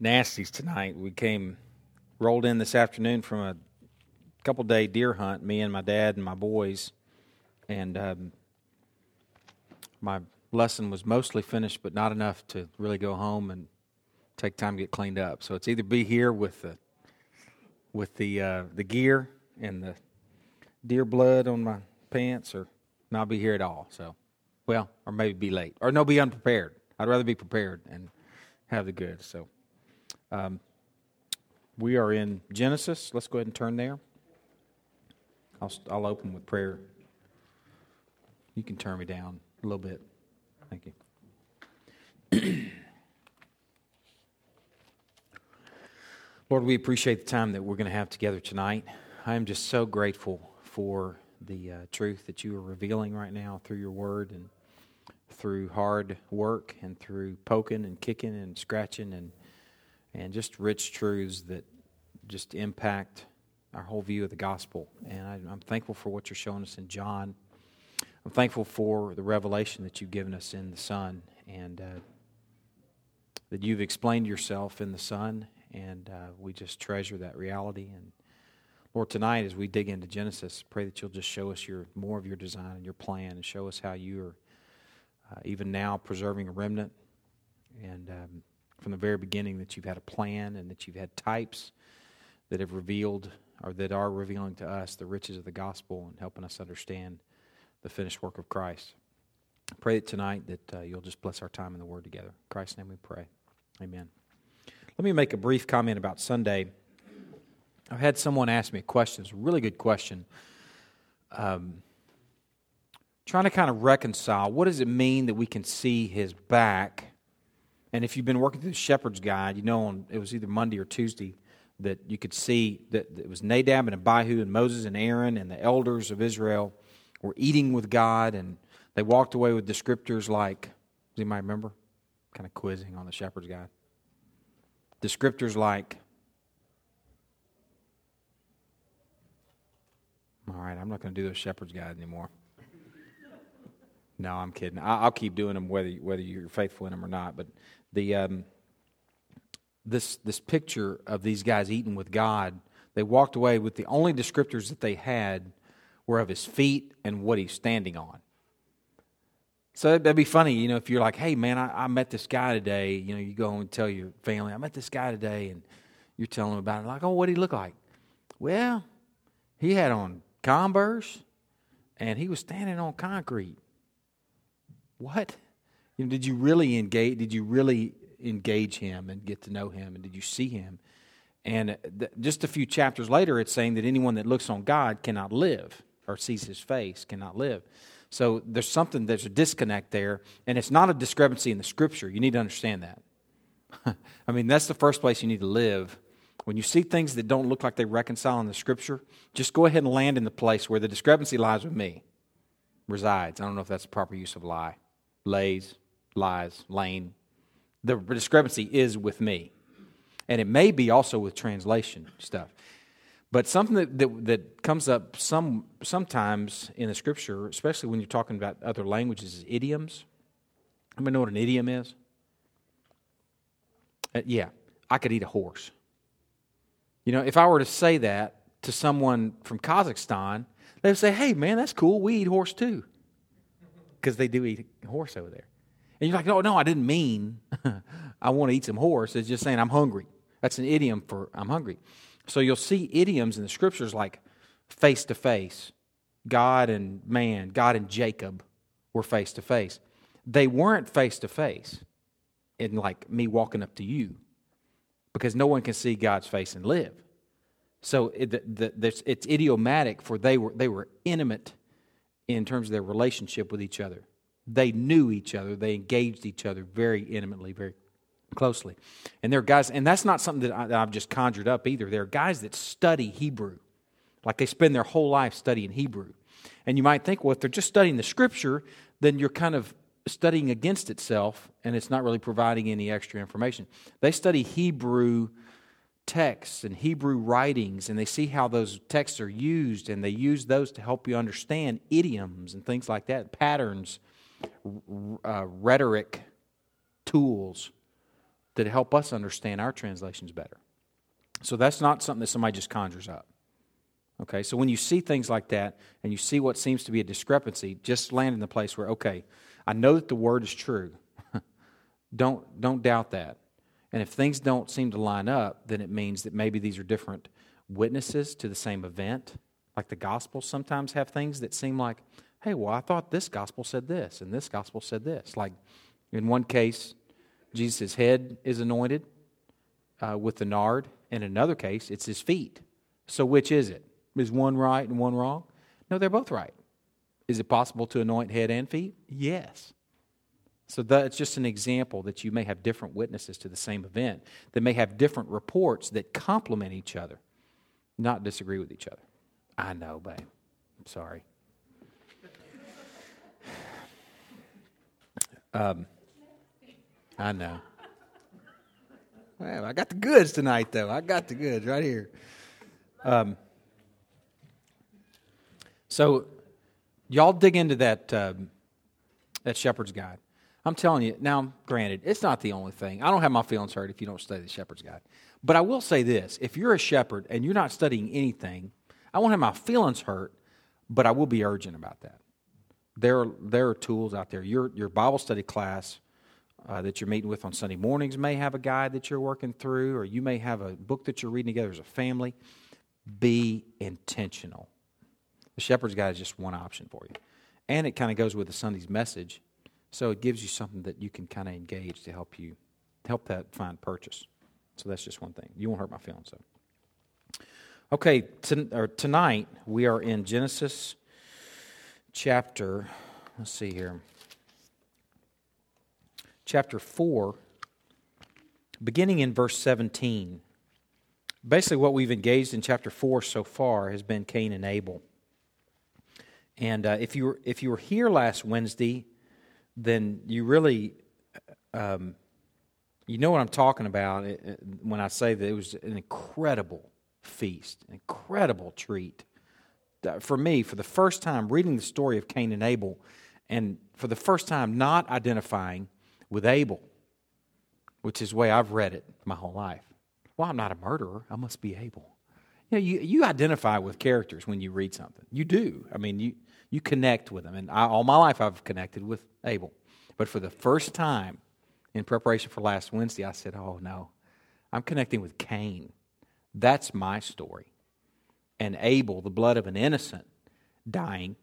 nasties tonight. We came, rolled in this afternoon from a couple day deer hunt, me and my dad and my boys. And um, my lesson was mostly finished, but not enough to really go home and take time to get cleaned up. So it's either be here with the with the uh, the gear and the deer blood on my pants, or not be here at all. So, well, or maybe be late, or no, be unprepared. I'd rather be prepared and have the goods. So, um, we are in Genesis. Let's go ahead and turn there. I'll I'll open with prayer. You can turn me down a little bit. Thank you. Lord, we appreciate the time that we're going to have together tonight. I am just so grateful for the uh, truth that you are revealing right now through your word and through hard work and through poking and kicking and scratching and and just rich truths that just impact our whole view of the gospel. And I, am thankful for what you're showing us in John. I'm thankful for the revelation that you've given us in the Son and uh, that you've explained yourself in the Son and uh, we just treasure that reality. And Lord, tonight as we dig into Genesis, pray that you'll just show us your more of your design and your plan, and show us how you are uh, even now preserving a remnant, and um, from the very beginning that you've had a plan and that you've had types that have revealed or that are revealing to us the riches of the gospel and helping us understand the finished work of Christ. I pray that tonight that uh, you'll just bless our time in the Word together. In Christ's name we pray. Amen. Let me make a brief comment about Sunday. I've had someone ask me a question. It's a really good question. Um, trying to kind of reconcile what does it mean that we can see his back? And if you've been working through the Shepherd's Guide, you know on, it was either Monday or Tuesday that you could see that it was Nadab and Abihu and Moses and Aaron and the elders of Israel were eating with God and they walked away with descriptors like, does anybody remember? Kind of quizzing on the Shepherd's Guide descriptors like, all right, I'm not going to do those shepherd's guide anymore. No, I'm kidding. I'll keep doing them whether whether you're faithful in them or not. But the um, this this picture of these guys eating with God, they walked away with the only descriptors that they had were of his feet and what he's standing on. So that'd be funny, you know, if you're like, hey, man, I, I, met this guy today. You know, you go and tell your family, I met this guy today, and you're telling them about it. Like, oh, what did he look like? Well, he had on Converse, and he was standing on concrete. What? You know, did you really engage? Did you really engage him and get to know him? And did you see him? And uh, th- just a few chapters later, it's saying that anyone that looks on God cannot live or sees his face cannot live. So there's something, there's a disconnect there, and it's not a discrepancy in the scripture. You need to understand that. I mean, that's the first place you need to live. When you see things that don't look like they reconcile in the scripture, just go ahead and land in the place where the discrepancy lies with me, resides. I don't know if that's the proper use of lie. Lays, lies, lane. The discrepancy is with me. And it may be also with translation stuff. But something that, that, that, comes up some, sometimes in the scripture, especially when you're talking about other languages, is idioms. Anybody know what an idiom is? Uh, yeah, I could eat a horse. You know, if I were to say that to someone from Kazakhstan, they would say, hey, man, that's cool. We eat horse too. Because they do eat horse over there. And you're like, no, no, I didn't mean I want to eat some horse. It's just saying I'm hungry. That's an idiom for I'm hungry. So you'll see idioms in the scriptures like face to face. God and man, God and Jacob were face to face. They weren't face to face in like me walking up to you because no one can see God's face and live. So it, the, the, it's idiomatic for they were, they were intimate in terms of their relationship with each other. They knew each other, they engaged each other very intimately, very closely. And there are guys, and that's not something that, I, have just conjured up either. There are guys that study Hebrew, like they spend their whole life studying Hebrew. And you might think, well, if they're just studying the scripture, then you're kind of studying against itself and it's not really providing any extra information. They study Hebrew texts and Hebrew writings and they see how those texts are used and they use those to help you understand idioms and things like that, patterns, uh, rhetoric, tools that help us understand our translations better. So that's not something that somebody just conjures up. Okay, so when you see things like that and you see what seems to be a discrepancy, just land in the place where, okay, I know that the word is true. don't, don't doubt that. And if things don't seem to line up, then it means that maybe these are different witnesses to the same event. Like the Gospels sometimes have things that seem like, hey, well, I thought this gospel said this, and this gospel said this. Like in one case, Jesus' head is anointed uh, with the nard. In another case, it's his feet. So which is it? Is one right and one wrong? No, they're both right. Is it possible to anoint head and feet? Yes. So that's just an example that you may have different witnesses to the same event that may have different reports that complement each other, not disagree with each other. I know, babe. I'm sorry. Um, I know. Well, I got the goods tonight, though. I got the goods right here. Um, so, y'all dig into that um, that shepherd's guide. I'm telling you now. Granted, it's not the only thing. I don't have my feelings hurt if you don't study the shepherd's guide. But I will say this: if you're a shepherd and you're not studying anything, I won't have my feelings hurt, but I will be urgent about that. There, are, there are tools out there. Your your Bible study class uh, that you're meeting with on Sunday mornings may have a guide that you're working through, or you may have a book that you're reading together as a family. Be intentional. The shepherd's guide is just one option for you. And it kind of goes with the Sunday's message. So it gives you something that you can kind of engage to help you help that find purchase. So that's just one thing. You won't hurt my feelings though. Okay, t- tonight we are in Genesis chapter, let's see here, chapter 4, beginning in verse 17. Basically, what we've engaged in chapter 4 so far has been Cain and Abel. And uh, if you were, if you were here last Wednesday, then you really um, you know what I'm talking about when I say that it was an incredible feast, an incredible treat Uh, for me. For the first time, reading the story of Cain and Abel, and for the first time, not identifying with Abel, which is the way I've read it my whole life. Well, I'm not a murderer. I must be Abel. You know, you, you identify with characters when you read something. You do. I mean, you, you connect with them. And I, all my life I've connected with Abel. But for the first time in preparation for last Wednesday, I said, oh no, I'm connecting with Cain. That's my story. And Abel, the blood of an innocent, dying.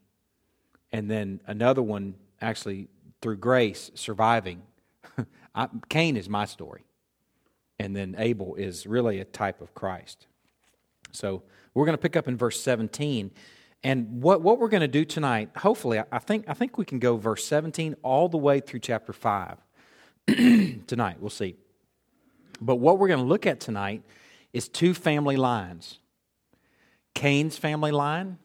And then another one actually, through grace, surviving. I, Cain is my story. And then Abel is really a type of Christ. So we're going to pick up in verse 17. And what, what we're going to do tonight, hopefully, I think, I think we can go verse 17 all the way through chapter 5 tonight. We'll see. But what we're going to look at tonight is two family lines Cain's family line,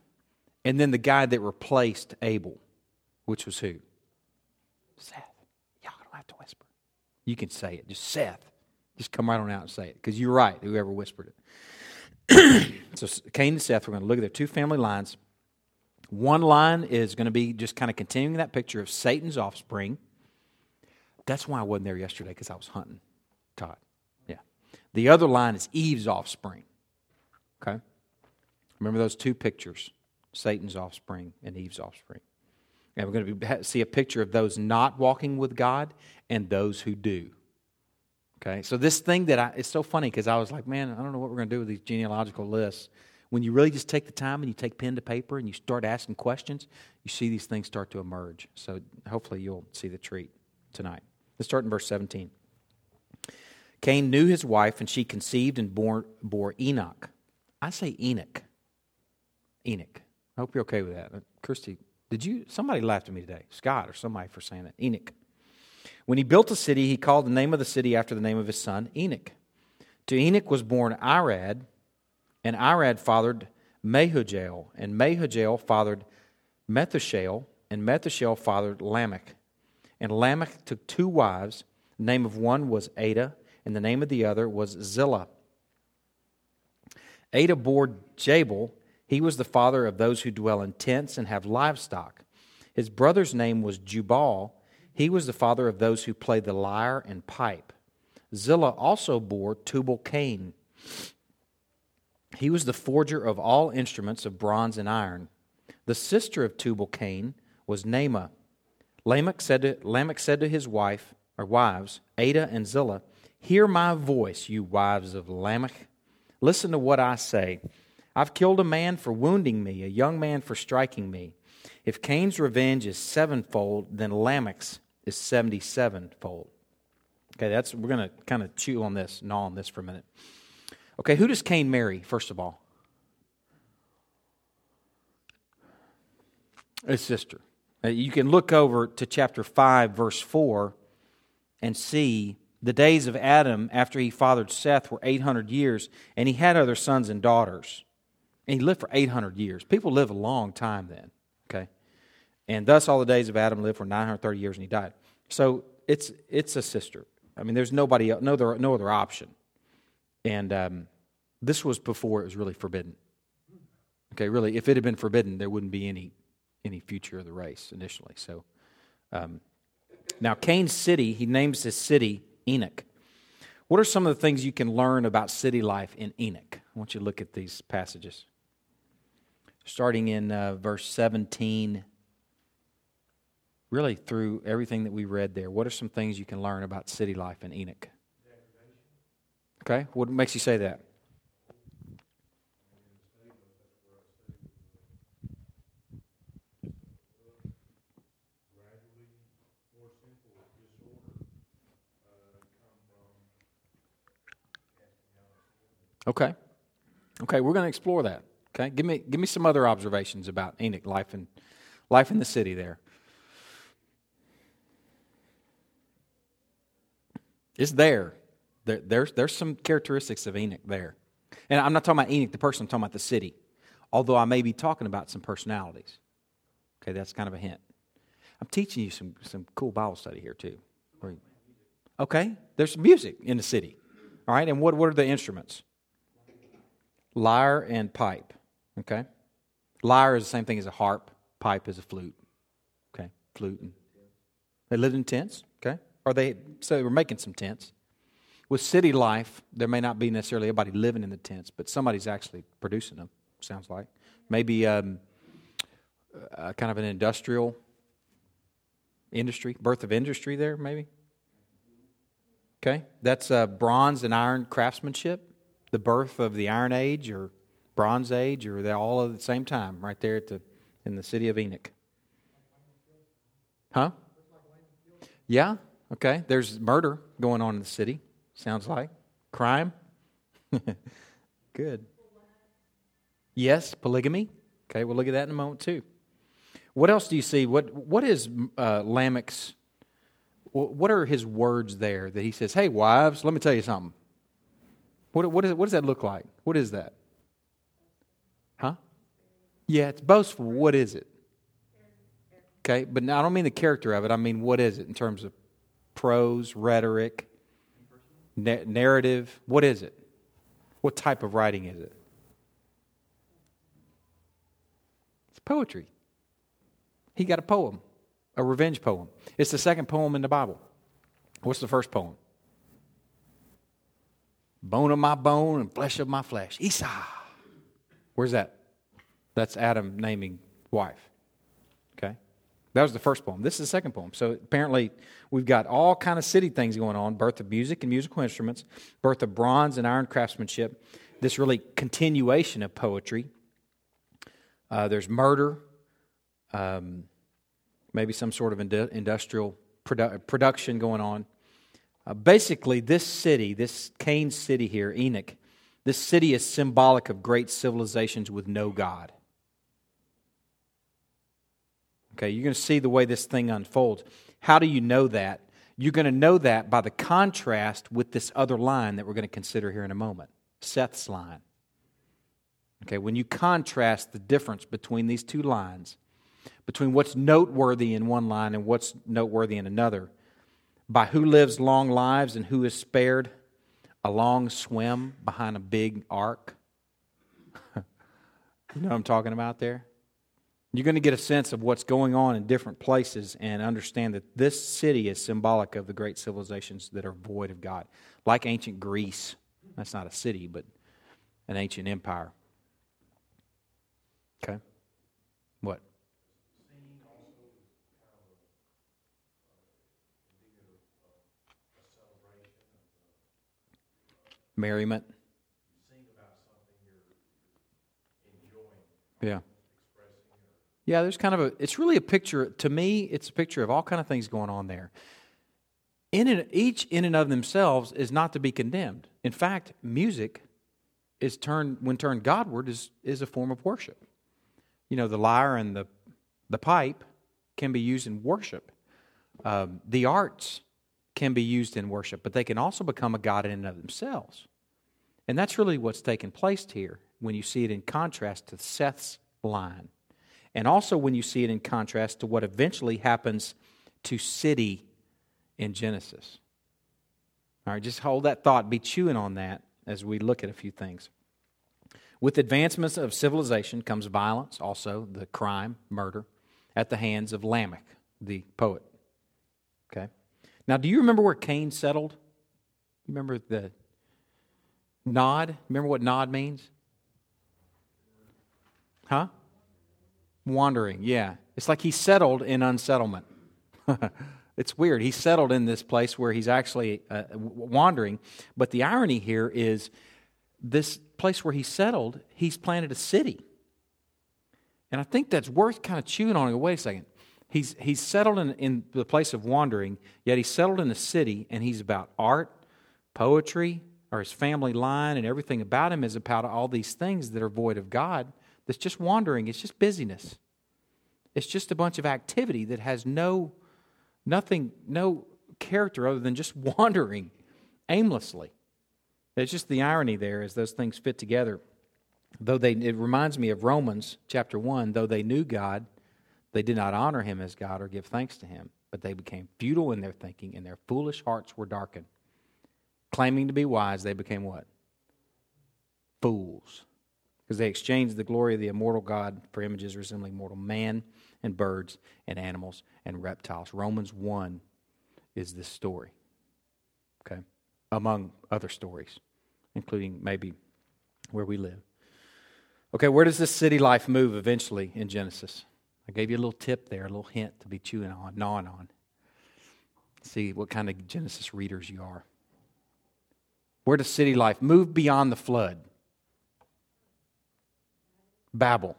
and then the guy that replaced Abel, which was who? Seth. Y'all don't have to whisper. You can say it. Just Seth. Just come right on out and say it. Because you're right, whoever whispered it. so Cain and Seth, we're going to look at their two family lines. One line is going to be just kind of continuing that picture of Satan's offspring. That's why I wasn't there yesterday because I was hunting Todd. Yeah. The other line is Eve's offspring. Okay? Remember those two pictures Satan's offspring and Eve's offspring. And we're going to see a picture of those not walking with God and those who do. Okay? So, this thing that I, it's so funny because I was like, man, I don't know what we're going to do with these genealogical lists when you really just take the time and you take pen to paper and you start asking questions, you see these things start to emerge. So hopefully you'll see the treat tonight. Let's start in verse 17. Cain knew his wife, and she conceived and bore, bore Enoch. I say Enoch. Enoch. I hope you're okay with that. Uh, Christy, did you? Somebody laughed at me today. Scott or somebody for saying that. Enoch. When he built a city, he called the name of the city after the name of his son, Enoch. To Enoch was born Irad, and Irad fathered Mehujael, and Mehujael fathered Methushael, and Methushael fathered Lamech. And Lamech took two wives. The name of one was Ada, and the name of the other was Zillah. Ada bore Jabal. He was the father of those who dwell in tents and have livestock. His brother's name was Jubal. He was the father of those who play the lyre and pipe. Zillah also bore Tubal Cain. He was the forger of all instruments of bronze and iron. The sister of Tubal Cain was Naamah. Lamech said, to, Lamech said to his wife, or wives, Ada and Zillah, Hear my voice, you wives of Lamech. Listen to what I say. I've killed a man for wounding me, a young man for striking me. If Cain's revenge is sevenfold, then Lamech's is seventy-sevenfold. Okay, that's we're going to kind of chew on this, gnaw on this for a minute. Okay, who does Cain marry, first of all? His sister. Uh, you can look over to chapter 5, verse 4, and see the days of Adam after he fathered Seth were 800 years, and he had other sons and daughters. And he lived for 800 years. People live a long time then, okay? And thus all the days of Adam lived for 930 years, and he died. So it's, it's a sister. I mean, there's nobody, no other, no other option. And um, this was before it was really forbidden. Okay, really, if it had been forbidden, there wouldn't be any any future of the race initially. So, um, now Cain's city, he names his city Enoch. What are some of the things you can learn about city life in Enoch? I want you to look at these passages. Starting in uh, verse 17, really through everything that we read there, what are some things you can learn about city life in Enoch? Okay, what makes you say that? Okay. Okay, we're going to explore that. Okay, give me give me some other observations about Enoch life and life in the city there. It's there. there. There's there's some characteristics of Enoch there, and I'm not talking about Enoch the person. I'm talking about the city. Although I may be talking about some personalities. Okay, that's kind of a hint. I'm teaching you some some cool Bible study here too. Okay, there's music in the city. All right, and what what are the instruments? lyre and pipe. Okay? Lyre is the same thing as a harp, pipe is a flute. Okay? Flute. And they lived in tents. Okay? Or they, so they were making some tents. With city life, there may not be necessarily everybody living in the tents, but somebody's actually producing them, sounds like. Maybe um, uh, kind of an industrial industry, birth of industry there, maybe. Okay? That's uh, bronze and iron craftsmanship the birth of the Iron Age or Bronze Age, or they're all at the same time, right there at the in the city of Enoch. Huh? Yeah. Okay. There's murder going on in the city. Sounds like crime. Good. Yes, polygamy. Okay, we'll look at that in a moment too. What else do you see? What what is uh, Lamech's? What are his words there that he says? Hey, wives, let me tell you something. What, what, is, what does that look like? What is that? Yeah, it's boastful. What is it? Okay, but I don't mean the character of it. I mean, what is it in terms of prose, rhetoric, na- narrative? What is it? What type of writing is it? It's poetry. He got a poem, a revenge poem. It's the second poem in the Bible. What's the first poem? bone of my bone and flesh of my flesh. Esau. Where's that? That's Adam naming wife. Okay? That was the first poem. This is the second poem. So apparently we've got all kind of city things going on, birth of music and musical instruments, birth of bronze and iron craftsmanship, this really continuation of poetry. Uh, there's murder, um, maybe some sort of industrial produ- production going on. Uh, basically, this city, this Cain city here, Enoch, this city is symbolic of great civilizations with no God. Okay, you're going to see the way this thing unfolds. How do you know that? You're going to know that by the contrast with this other line that we're going to consider here in a moment Seth's line. Okay, when you contrast the difference between these two lines, between what's noteworthy in one line and what's noteworthy in another, by who lives long lives and who is spared a long swim behind a big ark. you know what I'm talking about there? You're going to get a sense of what's going on in different places and understand that this city is symbolic of the great civilizations that are void of God. Like ancient Greece. That's not a city, but an ancient empire. Okay? What? Merriment. Yeah. Yeah, there's kind of a it's really a picture to me, it's a picture of all kind of things going on there. In each in and of themselves is not to be condemned. In fact, music is turned when turned Godward is is a form of worship. You know, the lyre and the the pipe can be used in worship. Um, the arts can be used in worship, but they can also become a god in and of themselves. And that's really what's taking place here when you see it in contrast to Seth's line. And also when you see it in contrast to what eventually happens to city in Genesis. All right, just hold that thought, be chewing on that as we look at a few things. With advancements of civilization comes violence, also the crime, murder, at the hands of Lamech, the poet. Okay? Now, do you remember where Cain settled? Remember the nod? Remember what nod means? Huh? Wandering, yeah. It's like he settled in unsettlement. it's weird. He settled in this place where he's actually uh, wandering. But the irony here is this place where he settled, he's planted a city. And I think that's worth kind of chewing on. Wait a second. He's, he's settled in, in the place of wandering, yet he's settled in a city, and he's about art, poetry, or his family line, and everything about him is about all these things that are void of God that's just wandering. It's just busyness. It's just a bunch of activity that has no, nothing, no character other than just wandering aimlessly. It's just the irony there as those things fit together. Though they, it reminds me of Romans chapter 1, though they knew God, they did not honor him as God or give thanks to him, but they became futile in their thinking, and their foolish hearts were darkened. Claiming to be wise, they became what? Fools because they exchanged the glory of the immortal God for images resembling mortal man and birds and animals and reptiles. Romans 1 is this story, okay, among other stories, including maybe where we live. Okay, where does this city life move eventually in Genesis? I gave you a little tip there, a little hint to be chewing on, gnawing on. See what kind of Genesis readers you are. Where does city life move beyond the flood? Babel.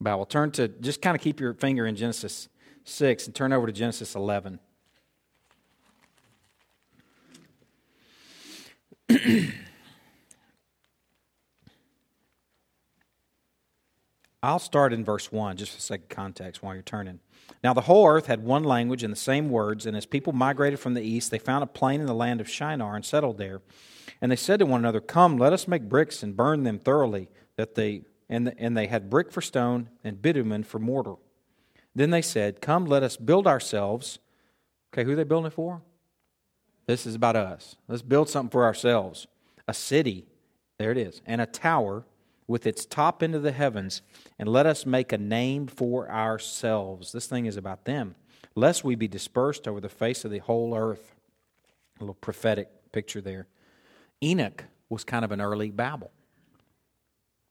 Babel. Turn to, just kind of keep your finger in Genesis 6 and turn over to Genesis 11. I'll start in verse 1, just for sake of context while you're turning. Now, the whole earth had one language and the same words, and as people migrated from the east, they found a plain in the land of Shinar and settled there. And they said to one another, Come, let us make bricks and burn them thoroughly, that they and, and they had brick for stone and bitumen for mortar. Then they said, Come, let us build ourselves. Okay, who are they building it for? This is about us. Let's build something for ourselves. A city, there it is, and a tower with its top into the heavens, and let us make a name for ourselves. This thing is about them, lest we be dispersed over the face of the whole earth. A little prophetic picture there. Enoch was kind of an early Babel.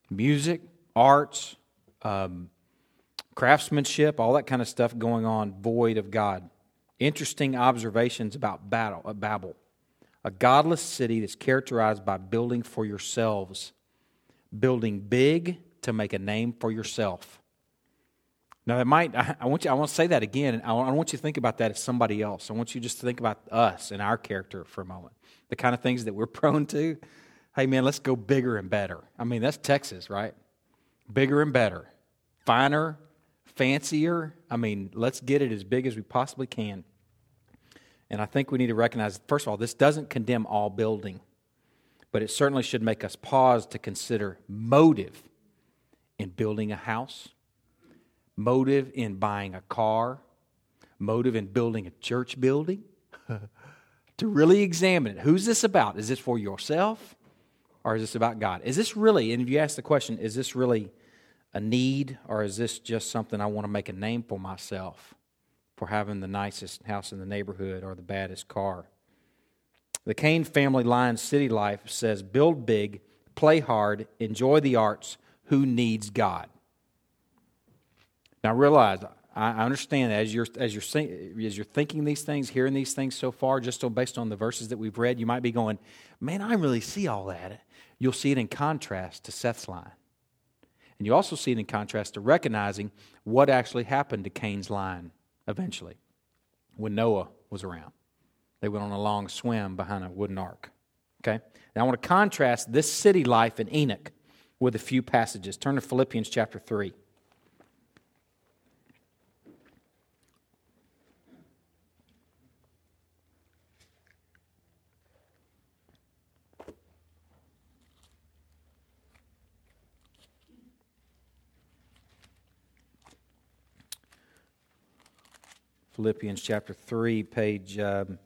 Music, arts, um, craftsmanship, all that kind of stuff going on, void of God. Interesting observations about battle, uh, Babel. A godless city that's characterized by building for yourselves, building big to make a name for yourself. Now, it might, I want, you, I want to say that again. I want you to think about that as somebody else. I want you just to think about us and our character for a moment. The kind of things that we're prone to. Hey, man, let's go bigger and better. I mean, that's Texas, right? Bigger and better, finer, fancier. I mean, let's get it as big as we possibly can. And I think we need to recognize, first of all, this doesn't condemn all building, but it certainly should make us pause to consider motive in building a house, motive in buying a car, motive in building a church building. to really examine it. Who's this about? Is this for yourself or is this about God? Is this really, and if you ask the question, is this really a need, or is this just something I want to make a name for myself for having the nicest house in the neighborhood or the baddest car? The Cain family line city life says build big, play hard, enjoy the arts. Who needs God? Now realize, I understand as you're as you're as you're thinking these things, hearing these things so far, just based on the verses that we've read, you might be going, "Man, I really see all that." You'll see it in contrast to Seth's line, and you also see it in contrast to recognizing what actually happened to Cain's line eventually, when Noah was around. They went on a long swim behind a wooden ark. Okay, now I want to contrast this city life in Enoch with a few passages. Turn to Philippians chapter three. Philippians chapter 3, page um,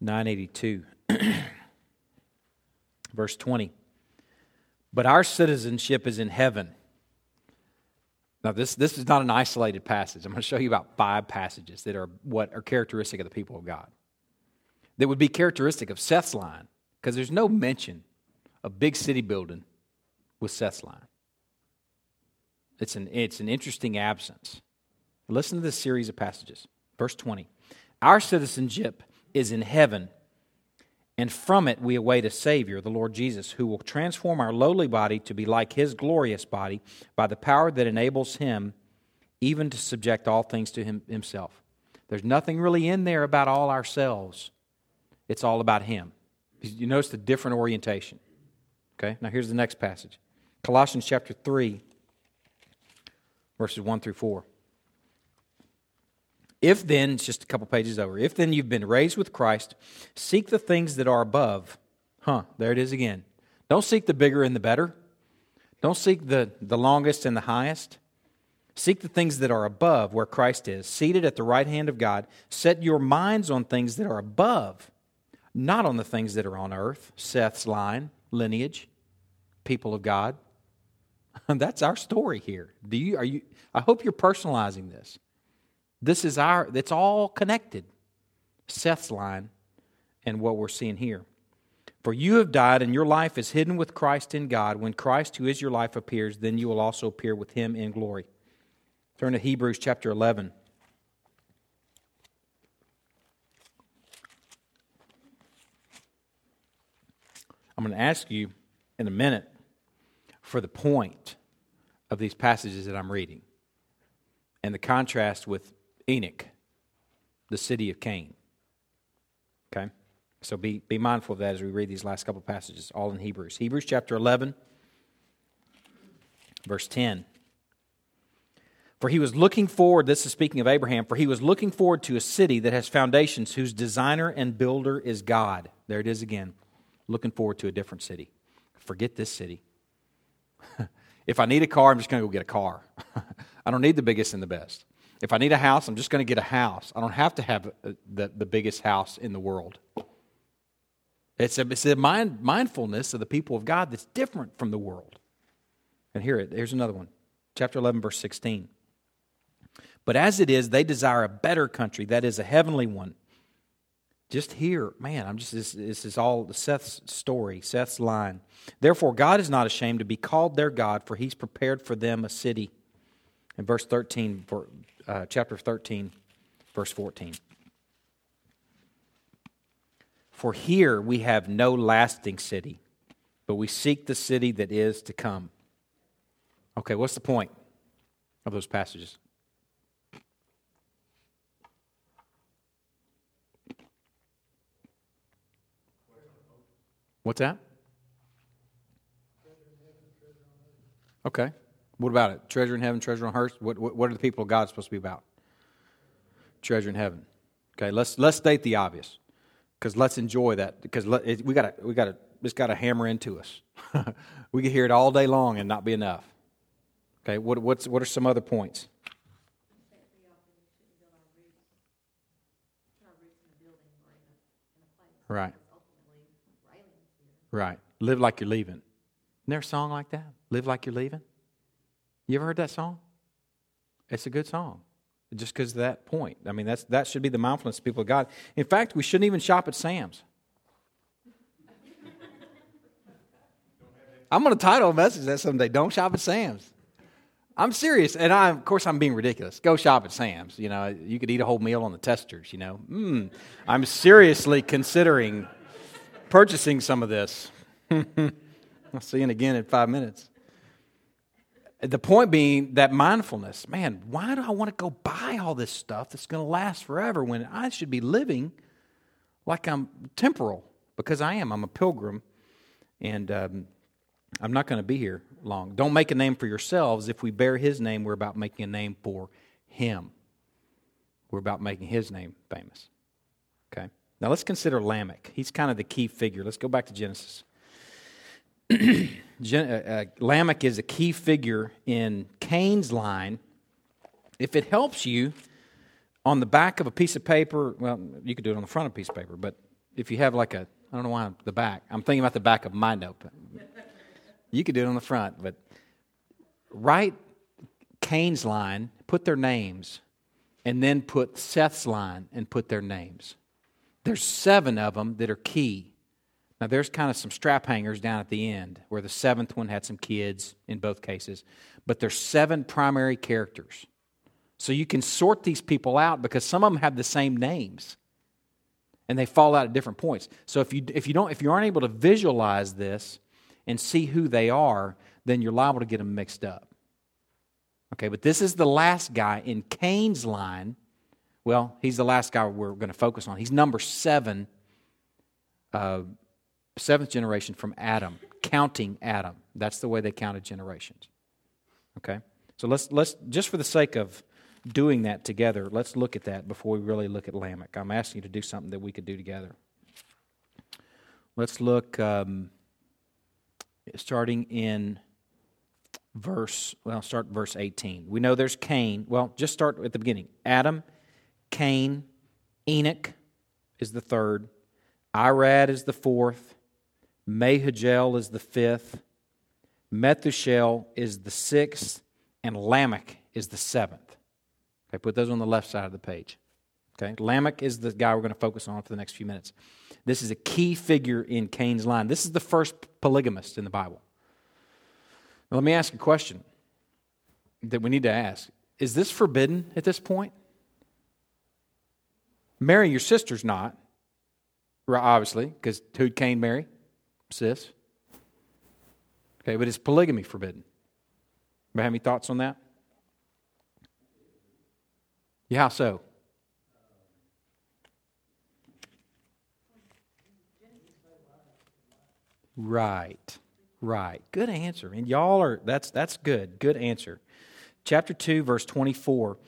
982. Verse 20. But our citizenship is in heaven. Now, this, this is not an isolated passage. I'm going to show you about five passages that are what are characteristic of the people of God. That would be characteristic of Seth's line, because there's no mention of big city building with Seth's line. It's an, it's an interesting absence. Listen to this series of passages. Verse 20 Our citizenship is in heaven, and from it we await a Savior, the Lord Jesus, who will transform our lowly body to be like his glorious body by the power that enables him even to subject all things to him, himself. There's nothing really in there about all ourselves, it's all about him. You notice the different orientation. Okay, now here's the next passage Colossians chapter 3, verses 1 through 4. If then, it's just a couple pages over, if then you've been raised with Christ, seek the things that are above. Huh, there it is again. Don't seek the bigger and the better. Don't seek the, the longest and the highest. Seek the things that are above where Christ is, seated at the right hand of God. Set your minds on things that are above, not on the things that are on earth. Seth's line, lineage, people of God. That's our story here. Do you, are you, I hope you're personalizing this. This is our, it's all connected. Seth's line and what we're seeing here. For you have died, and your life is hidden with Christ in God. When Christ, who is your life, appears, then you will also appear with him in glory. Turn to Hebrews chapter 11. I'm going to ask you in a minute for the point of these passages that I'm reading and the contrast with Enoch, the city of Cain. Okay? So be, be mindful of that as we read these last couple passages, all in Hebrews. Hebrews chapter 11, verse 10. For he was looking forward, this is speaking of Abraham, for he was looking forward to a city that has foundations, whose designer and builder is God. There it is again. Looking forward to a different city. Forget this city. if I need a car, I'm just going to go get a car. I don't need the biggest and the best. If I need a house, I'm just going to get a house. I don't have to have uh, the, the biggest house in the world. It's a, it's a mind, mindfulness of the people of God that's different from the world. And here, here's another one. Chapter 11, verse 16. But as it is, they desire a better country, that is, a heavenly one. Just here, man, I'm just, this, this is all Seth's story, Seth's line. Therefore, God is not ashamed to be called their God, for he's prepared for them a city. In verse 13, uh, chapter 13, verse 14. For here we have no lasting city, but we seek the city that is to come. Okay, what's the point of those passages? What's that? Okay. What about it? Treasure in heaven, treasure on earth. What, what, what are the people of God supposed to be about? Treasure in heaven. Okay, let's let's state the obvious, because let's enjoy that. Because let, we got to we got to it's got to hammer into us. we can hear it all day long and not be enough. Okay, what what's what are some other points? Right. Right. Live like you're leaving. Isn't there a song like that? Live like you're leaving? You ever heard that song? It's a good song. Just because of that point. I mean, that's, that should be the mindfulness of people of God. In fact, we shouldn't even shop at Sam's. I'm going to title a message that someday. Don't shop at Sam's. I'm serious, and I, of course, I'm being ridiculous. Go shop at Sam's. You know, you could eat a whole meal on the testers. You know, mm, I'm seriously considering purchasing some of this. I'll see you again in five minutes. The point being that mindfulness, man, why do I want to go buy all this stuff that's going to last forever when I should be living like I'm temporal? Because I am. I'm a pilgrim, and um, I'm not going to be here long. Don't make a name for yourselves. If we bear his name, we're about making a name for him. We're about making his name famous. Okay? Now let's consider Lamech. He's kind of the key figure. Let's go back to Genesis. Uh, uh, Lamech is a key figure in Cain's line. If it helps you, on the back of a piece of paper, well, you could do it on the front of a piece of paper, but if you have like a, I don't know why the back, I'm thinking about the back of my notebook. You could do it on the front, but write Cain's line, put their names, and then put Seth's line and put their names. There's seven of them that are key. Now, there's kind of some strap hangers down at the end where the seventh one had some kids in both cases, but there's seven primary characters. So you can sort these people out because some of them have the same names and they fall out at different points. So if you, if you, don't, if you aren't able to visualize this, and see who they are, then you're liable to get them mixed up. Okay, but this is the last guy in Cain's line. Well, he's the last guy we're going to focus on. He's number seven, uh, seventh generation from Adam, counting Adam. That's the way they counted generations. Okay, so let's let's just for the sake of doing that together, let's look at that before we really look at Lamech. I'm asking you to do something that we could do together. Let's look. Um, starting in verse, well, start verse 18. We know there's Cain. Well, just start at the beginning. Adam, Cain, Enoch is the third, Irad is the fourth, Mehujael is the fifth, Methushael is the sixth, and Lamech is the seventh. Okay, put those on the left side of the page. Okay, Lamech is the guy we're going to focus on for the next few minutes. This is a key figure in Cain's line. This is the first polygamist in the Bible. Now, let me ask a question that we need to ask Is this forbidden at this point? Marry your sister's not, obviously, because who'd Cain marry? Sis. Okay, but is polygamy forbidden? Anybody have any thoughts on that? Yeah, how so? Right. Right. Good answer. And y'all are that's that's good. Good answer. Chapter 2 verse 24.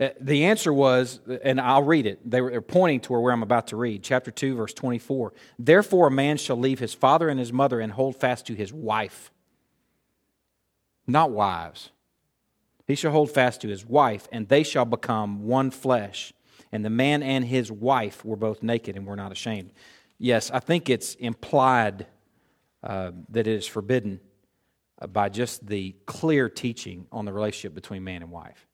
Uh, the answer was, and I'll read it. They were pointing to where I'm about to read. Chapter 2, verse 24. Therefore, a man shall leave his father and his mother and hold fast to his wife. Not wives. He shall hold fast to his wife, and they shall become one flesh. And the man and his wife were both naked and were not ashamed yes, I think it's implied uh, that it is forbidden uh, by just the clear teaching on the relationship between man and wife.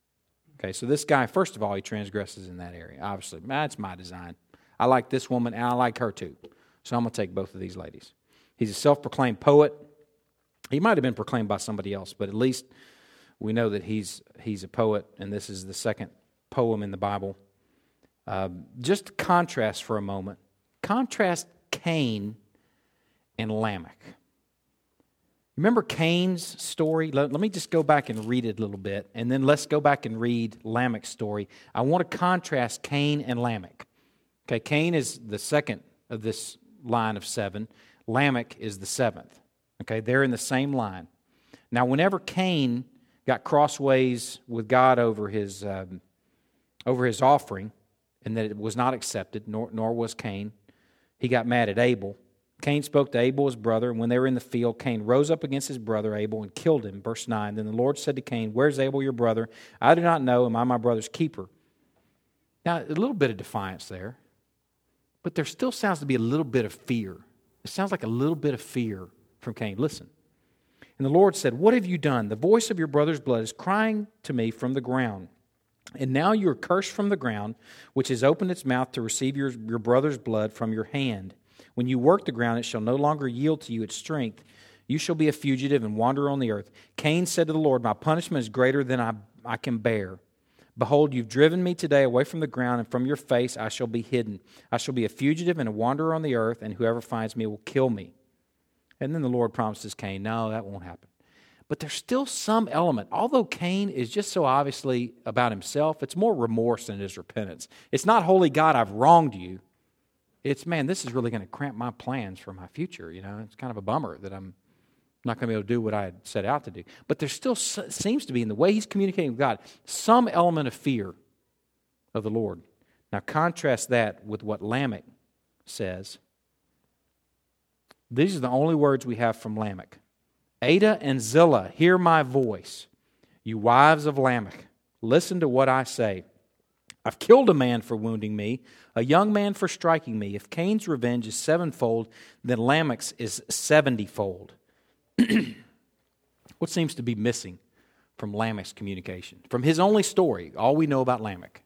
Okay, so this guy, first of all, he transgresses in that area. Obviously, that's my design. I like this woman and I like her too. So I'm going to take both of these ladies. He's a self proclaimed poet. He might have been proclaimed by somebody else, but at least we know that he's, he's a poet, and this is the second poem in the Bible. Uh, just contrast for a moment Contrast Cain and Lamech. Remember Cain's story? Let, me just go back and read it a little bit, and then let's go back and read Lamech's story. I want to contrast Cain and Lamech. Okay, Cain is the second of this line of seven, Lamech is the seventh. Okay, they're in the same line. Now, whenever Cain got crossways with God over his, um, over his offering, and that it was not accepted, nor, nor was Cain, he got mad at Abel. Cain spoke to Abel, his brother, and when they were in the field, Cain rose up against his brother Abel and killed him. Verse 9 Then the Lord said to Cain, Where's Abel, your brother? I do not know. Am I my brother's keeper? Now, a little bit of defiance there, but there still sounds to be a little bit of fear. It sounds like a little bit of fear from Cain. Listen. And the Lord said, What have you done? The voice of your brother's blood is crying to me from the ground. And now you are cursed from the ground, which has opened its mouth to receive your, your brother's blood from your hand. When you work the ground, it shall no longer yield to you its strength. You shall be a fugitive and wander on the earth. Cain said to the Lord, My punishment is greater than I, I can bear. Behold, you've driven me today away from the ground, and from your face I shall be hidden. I shall be a fugitive and a wanderer on the earth, and whoever finds me will kill me. And then the Lord promises Cain, No, that won't happen. But there's still some element. Although Cain is just so obviously about himself, it's more remorse than it is repentance. It's not, Holy God, I've wronged you. It's, man, this is really going to cramp my plans for my future. You know, it's kind of a bummer that I'm not going to be able to do what I had set out to do. But there still seems to be, in the way he's communicating with God, some element of fear of the Lord. Now, contrast that with what Lamech says. These are the only words we have from Lamech. Adah and Zillah, hear my voice. You wives of Lamech, listen to what I say. I've killed a man for wounding me, a young man for striking me. If Cain's revenge is sevenfold, then Lamech's is seventyfold. what seems to be missing from Lamech's communication? From his only story, all we know about Lamech.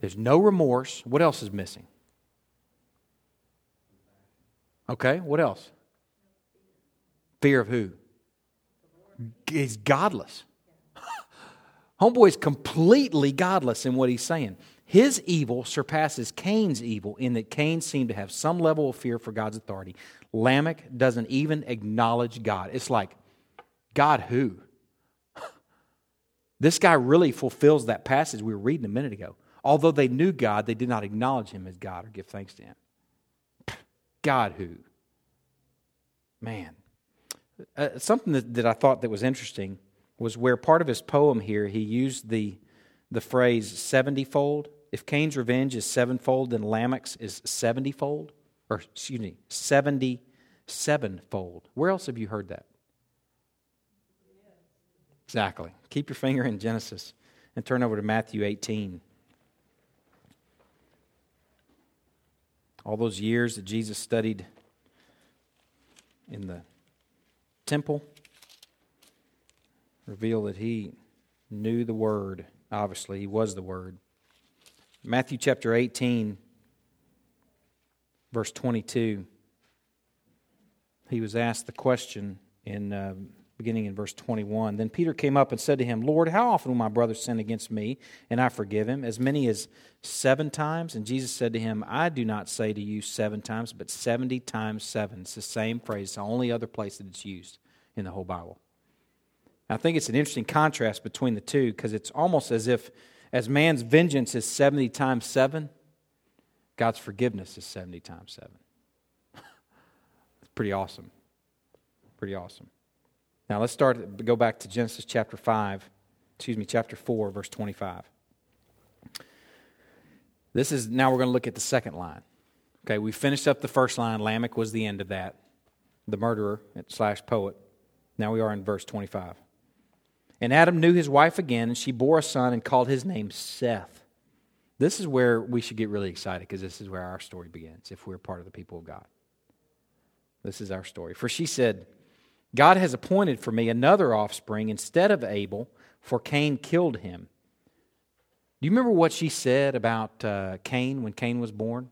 There's no remorse. What else is missing? Okay, what else? Fear of who? He's godless. Homeboy is completely godless in what he's saying. His evil surpasses Cain's evil in that Cain seemed to have some level of fear for God's authority. Lamech doesn't even acknowledge God. It's like, God who? This guy really fulfills that passage we were reading a minute ago. Although they knew God, they did not acknowledge him as God or give thanks to him. God who? Man. Uh, something that, that I thought that was interesting was where part of his poem here, he used the, the phrase seventyfold. If Cain's revenge is sevenfold, then Lamech's is seventyfold. Or, excuse me, seventy sevenfold. Where else have you heard that? Exactly. Keep your finger in Genesis and turn over to Matthew 18. All those years that Jesus studied in the temple reveal that he knew the Word. Obviously, he was the Word. Matthew chapter 18, verse 22, he was asked the question in uh, beginning in verse 21. Then Peter came up and said to him, Lord, how often will my brother sin against me and I forgive him? As many as seven times? And Jesus said to him, I do not say to you seven times, but 70 times seven. It's the same phrase, it's the only other place that it's used in the whole Bible. I think it's an interesting contrast between the two because it's almost as if, as man's vengeance is 70 times 7, God's forgiveness is 70 times 7. it's pretty awesome. Pretty awesome. Now let's start, go back to Genesis chapter 5, excuse me, chapter 4, verse 25. This is, now we're going to look at the second line. Okay, we finished up the first line. Lamech was the end of that, the murderer slash poet. Now we are in verse 25. And Adam knew his wife again, and she bore a son and called his name Seth. This is where we should get really excited because this is where our story begins if we're part of the people of God. This is our story. For she said, God has appointed for me another offspring instead of Abel, for Cain killed him. Do you remember what she said about uh, Cain when Cain was born?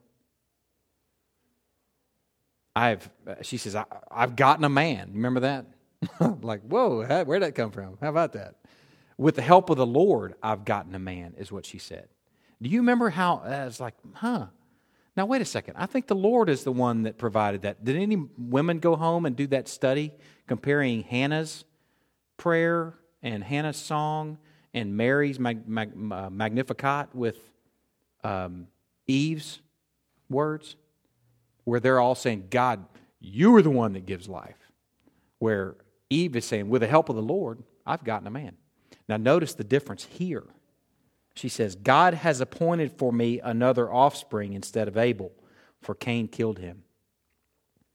I've, she says, I, have gotten a man. Remember that? like, whoa, where'd that come from? How about that? With the help of the Lord, I've gotten a man, is what she said. Do you remember how? Uh, it's like, huh. Now, wait a second. I think the Lord is the one that provided that. Did any women go home and do that study comparing Hannah's prayer and Hannah's song and Mary's mag- mag- uh, Magnificat with um, Eve's words? Where they're all saying, God, you are the one that gives life. Where Eve is saying, with the help of the Lord, I've gotten a man. Now, notice the difference here. She says, God has appointed for me another offspring instead of Abel, for Cain killed him.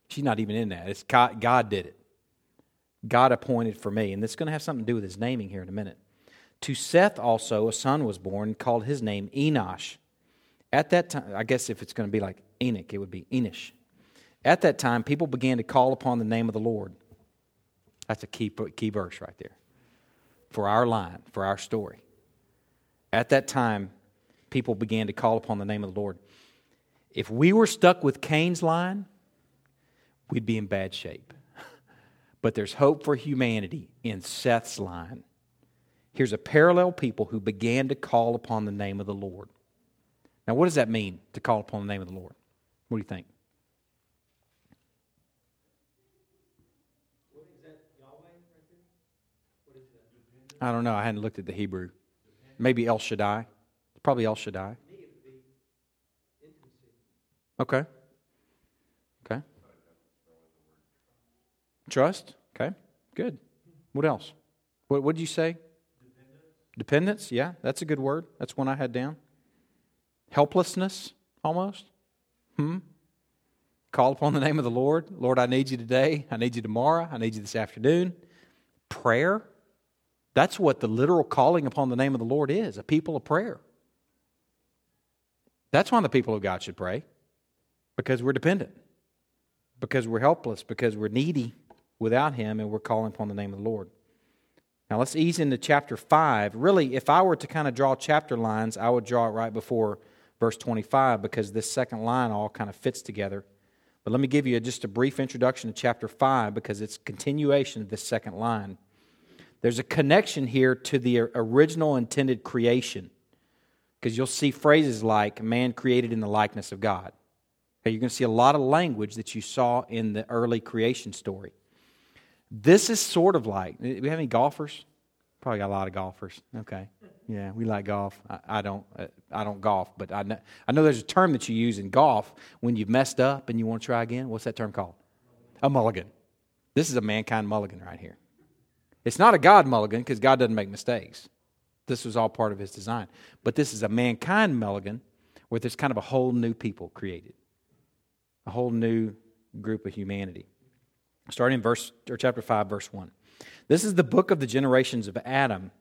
She's not even in that. It's God, God did it. God appointed for me. And this is going to have something to do with his naming here in a minute. To Seth also a son was born, called his name Enosh. At that time, I guess if it's going to be like Enoch, it would be Enosh. At that time, people began to call upon the name of the Lord. That's a key, key verse right there for our line, for our story. At that time, people began to call upon the name of the Lord. If we were stuck with Cain's line, we'd be in bad shape. But there's hope for humanity in Seth's line. Here's a parallel people who began to call upon the name of the Lord. Now, what does that mean to call upon the name of the Lord? What do you think? I don't know. I hadn't looked at the Hebrew. Maybe El Shaddai. Probably El Shaddai. Okay. Okay. Trust. Okay. Good. What else? What did you say? Dependence. Dependence. Yeah, that's a good word. That's one I had down. Helplessness, almost. Hmm. Call upon the name of the Lord. Lord, I need you today. I need you tomorrow. I need you this afternoon. Prayer. That's what the literal calling upon the name of the Lord is a people of prayer. That's why the people of God should pray because we're dependent, because we're helpless, because we're needy without Him, and we're calling upon the name of the Lord. Now let's ease into chapter 5. Really, if I were to kind of draw chapter lines, I would draw it right before verse 25 because this second line all kind of fits together. But let me give you just a brief introduction to chapter 5 because it's continuation of this second line. There's a connection here to the original intended creation because you'll see phrases like man created in the likeness of God. Okay, you're going to see a lot of language that you saw in the early creation story. This is sort of like, we have any golfers? Probably got a lot of golfers. Okay. Yeah, we like golf. I, I don't. Uh, I don't golf, but I know, I know there's a term that you use in golf when you've messed up and you want to try again. What's that term called? A mulligan. This is a mankind mulligan right here. It's not a God mulligan because God doesn't make mistakes. This was all part of his design. But this is a mankind mulligan where there's kind of a whole new people created, a whole new group of humanity. Starting in verse or chapter 5, verse 1. This is the book of the generations of Adam.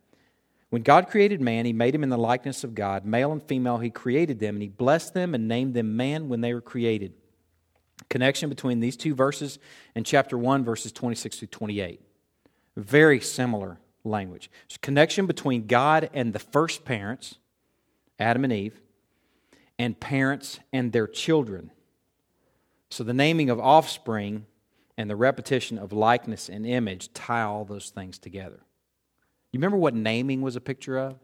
When God created man, he made him in the likeness of God. Male and female, he created them, and he blessed them and named them man when they were created. Connection between these two verses and chapter 1, verses 26 through 28. Very similar language. There's connection between God and the first parents, Adam and Eve, and parents and their children. So the naming of offspring and the repetition of likeness and image tie all those things together. You remember what naming was a picture of?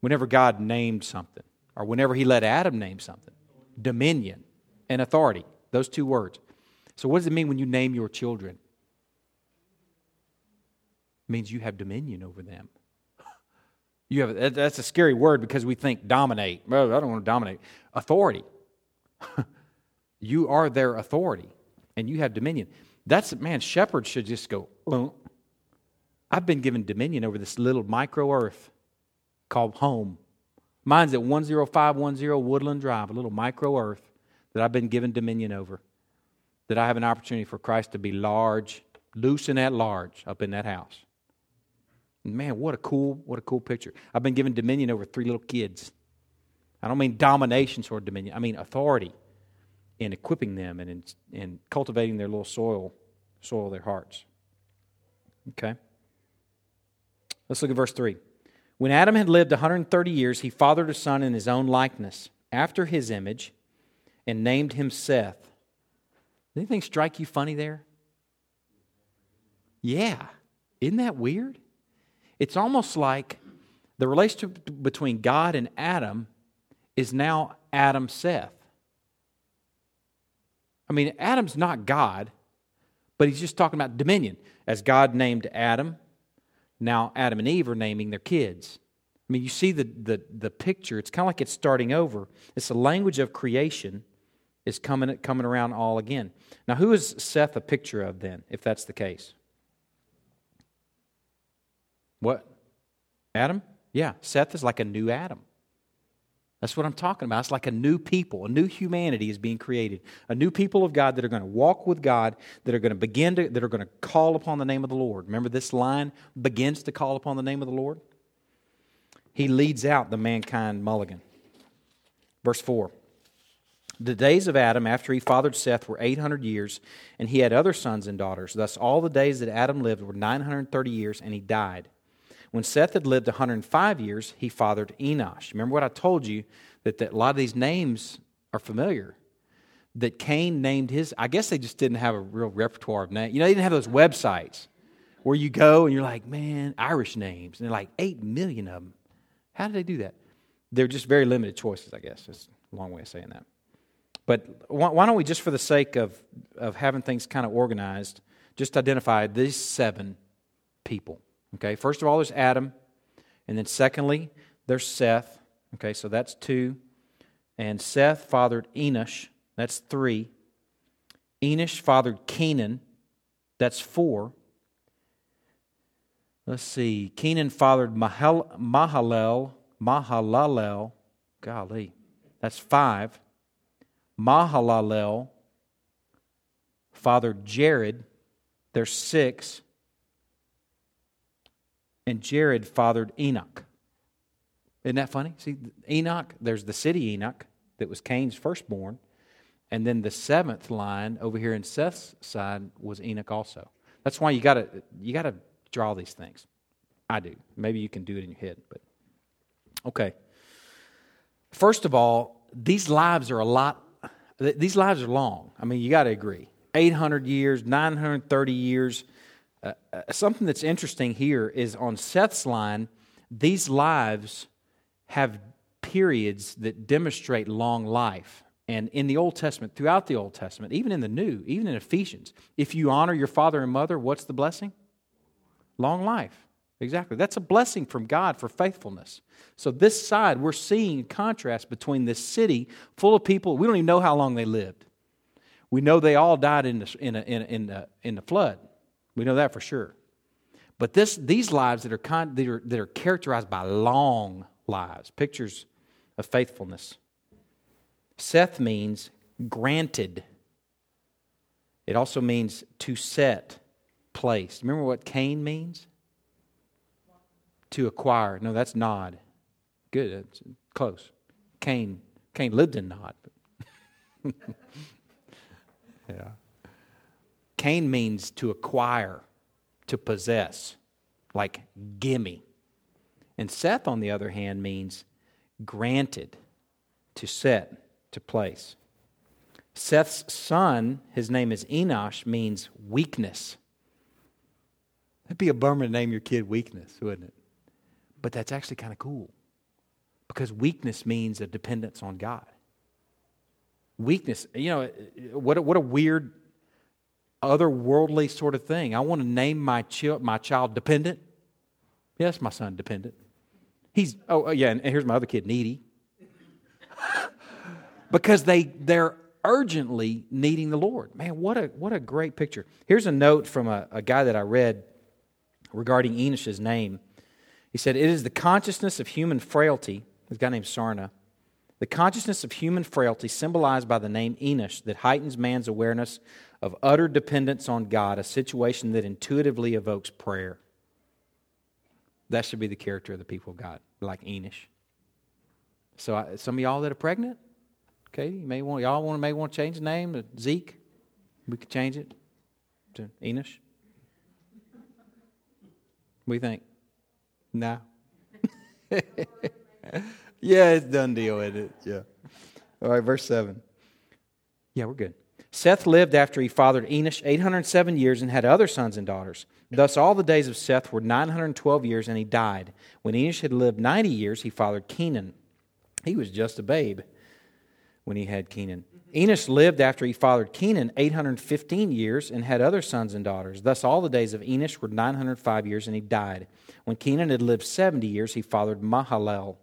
Whenever God named something, or whenever He let Adam name something, dominion and authority, those two words. So, what does it mean when you name your children? It means you have dominion over them. You have that's a scary word because we think dominate. Well, I don't want to dominate. Authority. you are their authority, and you have dominion. That's man. Shepherds should just go. Oh. I've been given dominion over this little micro earth called home. Mine's at 10510 Woodland Drive, a little micro earth that I've been given dominion over that I have an opportunity for Christ to be large, loose and at large up in that house. Man, what a cool, what a cool picture. I've been given dominion over three little kids. I don't mean domination sort of dominion. I mean authority in equipping them and in, in cultivating their little soil, soil their hearts. Okay? Let's look at verse 3. When Adam had lived 130 years, he fathered a son in his own likeness, after his image, and named him Seth anything strike you funny there? Yeah. Isn't that weird? It's almost like the relationship between God and Adam is now Adam Seth. I mean, Adam's not God, but he's just talking about dominion. As God named Adam, now Adam and Eve are naming their kids. I mean, you see the, the, the picture. It's kind of like it's starting over. It's the language of creation is coming, coming around all again. Now, who is Seth a picture of then, if that's the case? What? Adam? Yeah, Seth is like a new Adam. That's what I'm talking about. It's like a new people, a new humanity is being created. A new people of God that are going to walk with God, that are going to begin to, that are going to call upon the name of the Lord. Remember, this line begins to call upon the name of the Lord? He leads out the mankind mulligan. Verse 4. The days of Adam after he fathered Seth were 800 years, and he had other sons and daughters. Thus, all the days that Adam lived were 930 years, and he died. When Seth had lived 105 years, he fathered Enosh. Remember what I told you that, that a lot of these names are familiar. That Cain named his, I guess they just didn't have a real repertoire of names. You know, they didn't have those websites where you go and you're like, man, Irish names. And they're like 8 million of them. How did they do that? They're just very limited choices, I guess. That's a long way of saying that. But why don't we, just for the sake of, of having things kind of organized, just identify these seven people? Okay, first of all, there's Adam. And then secondly, there's Seth. Okay, so that's two. And Seth fathered Enosh. That's three. Enosh fathered Kenan. That's four. Let's see. Kenan fathered Mahal, Mahalel. Mahalalel. Golly. That's five. Mahalalel Father Jared. There's six. And Jared fathered Enoch. Isn't that funny? See, Enoch, there's the city Enoch that was Cain's firstborn. And then the seventh line over here in Seth's side was Enoch also. That's why you gotta you gotta draw these things. I do. Maybe you can do it in your head, but okay. First of all, these lives are a lot these lives are long. I mean, you got to agree. 800 years, 930 years. Uh, uh, something that's interesting here is on Seth's line, these lives have periods that demonstrate long life. And in the Old Testament, throughout the Old Testament, even in the New, even in Ephesians, if you honor your father and mother, what's the blessing? Long life. Exactly. That's a blessing from God for faithfulness. So, this side, we're seeing contrast between this city full of people. We don't even know how long they lived. We know they all died in the, in, a, in, a, in, the, in the flood. We know that for sure. But this, these lives that are, con, that, are, that are characterized by long lives, pictures of faithfulness. Seth means granted, it also means to set, place. Remember what Cain means? To acquire. No, that's Nod. Good, that's close. Cain. Cain lived in Nod. yeah. Cain means to acquire, to possess, like gimme. And Seth, on the other hand, means granted, to set, to place. Seth's son, his name is Enosh, means weakness. That'd be a bummer to name your kid weakness, wouldn't it? But that's actually kind of cool because weakness means a dependence on God. Weakness, you know, what a, what a weird, otherworldly sort of thing. I want to name my, child, my child dependent. Yes, my son dependent. He's, oh, oh yeah, and here's my other kid, needy. because they, they're urgently needing the Lord. Man, what a, what a great picture. Here's a note from a, a guy that I read regarding Enosh's name. He said, It is the consciousness of human frailty, this guy named Sarna, the consciousness of human frailty symbolized by the name Enosh that heightens man's awareness of utter dependence on God, a situation that intuitively evokes prayer. That should be the character of the people of God, like Enosh. So, I, some of y'all that are pregnant, okay, you may want y'all want may want to change the name to Zeke. We could change it to Enosh. What do you think? No. yeah, it's done deal with it. Yeah. All right, verse 7. Yeah, we're good. Seth lived after he fathered Enosh 807 years and had other sons and daughters. Thus, all the days of Seth were 912 years, and he died. When Enosh had lived 90 years, he fathered Kenan. He was just a babe when he had Kenan. Enosh lived after he fathered Kenan 815 years and had other sons and daughters. Thus, all the days of Enosh were 905 years, and he died. When Kenan had lived 70 years, he fathered Mahalalel.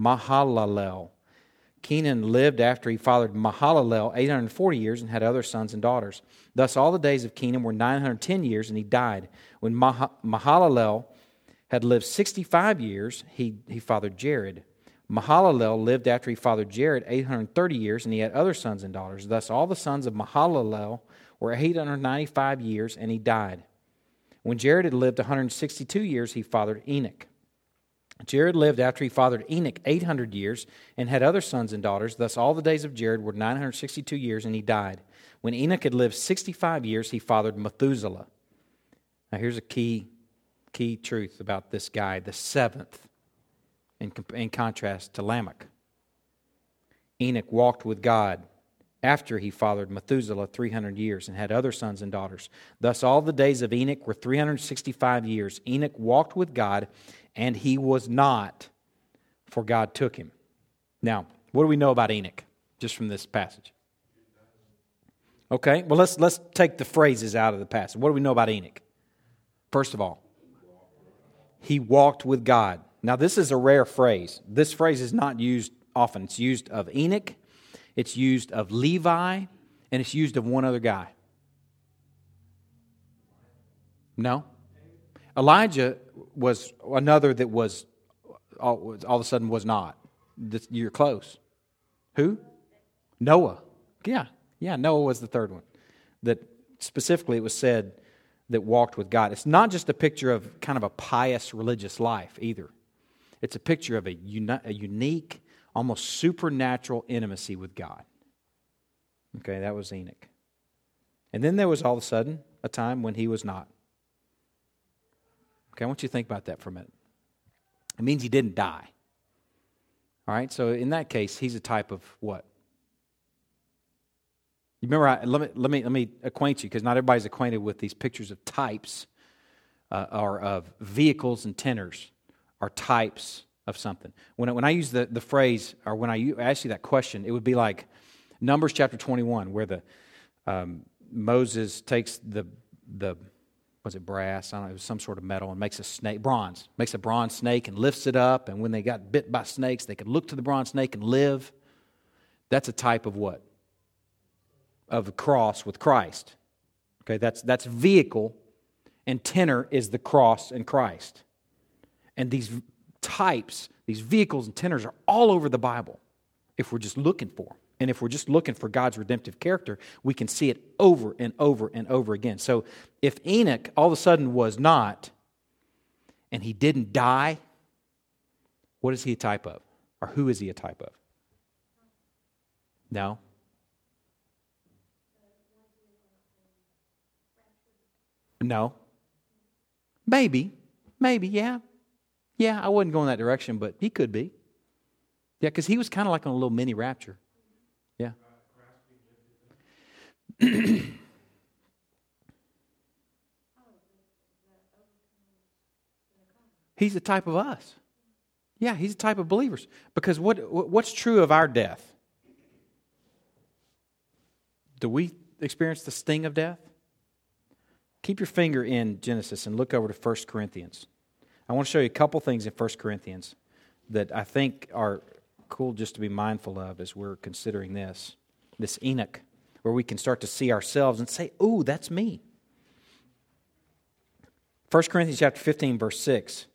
Mahalalel. Kenan lived after he fathered Mahalalel 840 years and had other sons and daughters. Thus, all the days of Kenan were 910 years, and he died. When Mahalalel had lived 65 years, he, he fathered Jared. Mahalalel lived after he fathered Jared 830 years, and he had other sons and daughters. Thus, all the sons of Mahalalel were 895 years, and he died. When Jared had lived 162 years, he fathered Enoch. Jared lived after he fathered Enoch 800 years and had other sons and daughters. Thus, all the days of Jared were 962 years, and he died. When Enoch had lived 65 years, he fathered Methuselah. Now, here's a key, key truth about this guy, the seventh, in, in contrast to Lamech. Enoch walked with God after he fathered Methuselah 300 years and had other sons and daughters. Thus, all the days of Enoch were 365 years. Enoch walked with God and he was not, for God took him. Now, what do we know about Enoch just from this passage? Okay, well, let's, let's take the phrases out of the passage. What do we know about Enoch? First of all, he walked with God. Now, this is a rare phrase. This phrase is not used often. It's used of Enoch, it's used of Levi, and it's used of one other guy. No? Elijah was another that was all, all of a sudden was not. You're close. Who? Noah. Yeah, yeah, Noah was the third one. That specifically it was said that walked with God. It's not just a picture of kind of a pious religious life either. It's a picture of a, uni- a unique, almost supernatural intimacy with God. Okay, that was Enoch. And then there was all of a sudden a time when he was not. Okay, I want you to think about that for a minute. It means he didn't die. All right, so in that case, he's a type of what? You remember, I, let, me, let, me, let me acquaint you, because not everybody's acquainted with these pictures of types uh, or of vehicles and tenors are types of something. When, when I use the, the phrase, or when I ask you that question, it would be like Numbers chapter 21, where the um, Moses takes the, the was it brass? I don't know, it was some sort of metal and makes a snake, bronze, makes a bronze snake and lifts it up. And when they got bit by snakes, they could look to the bronze snake and live. That's a type of what? Of the cross with Christ. Okay, that's, that's vehicle, and tenor is the cross and Christ. And these types, these vehicles and tenors are all over the Bible if we're just looking for them. And if we're just looking for God's redemptive character, we can see it over and over and over again. So if Enoch all of a sudden was not, and he didn't die, what is he a type of? Or who is he a type of? No? No. Maybe. Maybe, yeah. Yeah, I wouldn't go in that direction, but he could be. Yeah, because he was kind of like on a little mini rapture. Yeah. he's the type of us. Yeah, he's the type of believers. Because what, what's true of our death? Do we experience the sting of death? Keep your finger in Genesis and look over to 1 Corinthians. I want to show you a couple things in 1 Corinthians that I think are cool just to be mindful of as we're considering this this Enoch, where we can start to see ourselves and say, Ooh, that's me. 1 Corinthians chapter 15, verse 6.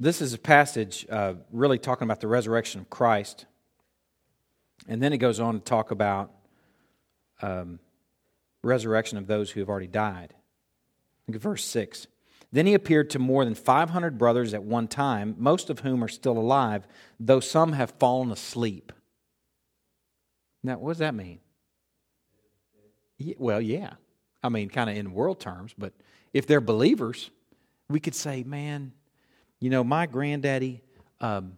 This is a passage uh, really talking about the resurrection of Christ. And then it goes on to talk about um, resurrection of those who have already died. Look at verse 6. Then he appeared to more than 500 brothers at one time, most of whom are still alive, though some have fallen asleep. Now, what does that mean? well, yeah. I mean, kind of in world terms, but if they're believers, we could say, man, you know, my granddaddy, um,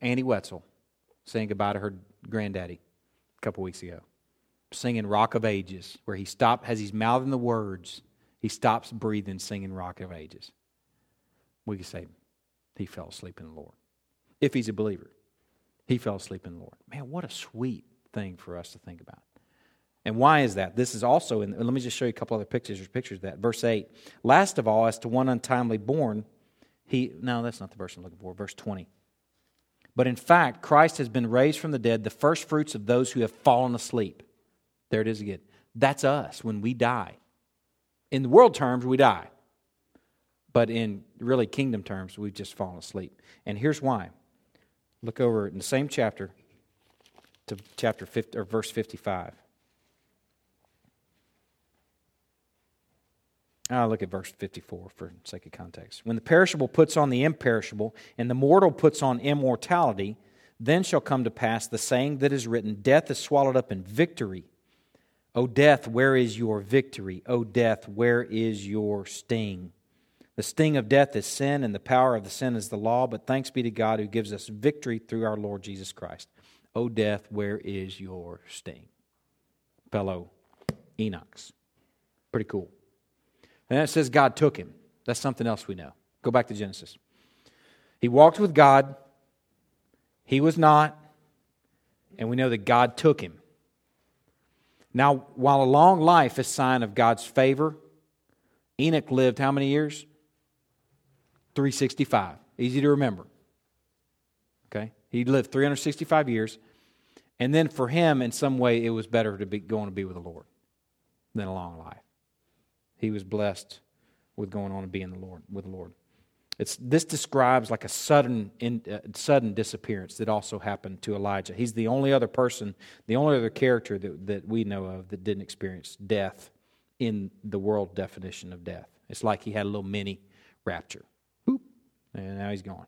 Annie Wetzel, saying goodbye to her granddaddy a couple weeks ago singing Rock of Ages, where he stopped, has his mouth in the words, he stops breathing, singing Rock of Ages. We can say he fell asleep in the Lord. If he's a believer, he fell asleep in the Lord. Man, what a sweet thing for us to think about. And why is that? This is also in, let me just show you a couple other pictures. There's pictures of that. Verse 8. Last of all, as to one untimely born, he, no, that's not the verse I'm looking for. Verse 20. But in fact, Christ has been raised from the dead, the first fruits of those who have fallen asleep. There it is again. That's us when we die. In the world terms, we die. But in really kingdom terms, we've just fallen asleep. And here's why. Look over in the same chapter to chapter 50, or verse 55. I'll look at verse 54 for sake of context. When the perishable puts on the imperishable, and the mortal puts on immortality, then shall come to pass the saying that is written Death is swallowed up in victory. O death, where is your victory? O death, where is your sting? The sting of death is sin, and the power of the sin is the law, but thanks be to God who gives us victory through our Lord Jesus Christ. O death, where is your sting? Fellow Enoch's. Pretty cool. And it says God took him. That's something else we know. Go back to Genesis. He walked with God, he was not, and we know that God took him. Now, while a long life is sign of God's favor, Enoch lived how many years? 365. Easy to remember. Okay? He lived 365 years. And then for him, in some way, it was better to be going to be with the Lord than a long life. He was blessed with going on and being the Lord with the Lord. It's, this describes like a sudden, in, uh, sudden disappearance that also happened to Elijah. He's the only other person, the only other character that, that we know of that didn't experience death in the world definition of death. It's like he had a little mini rapture. Boop, and now he's gone.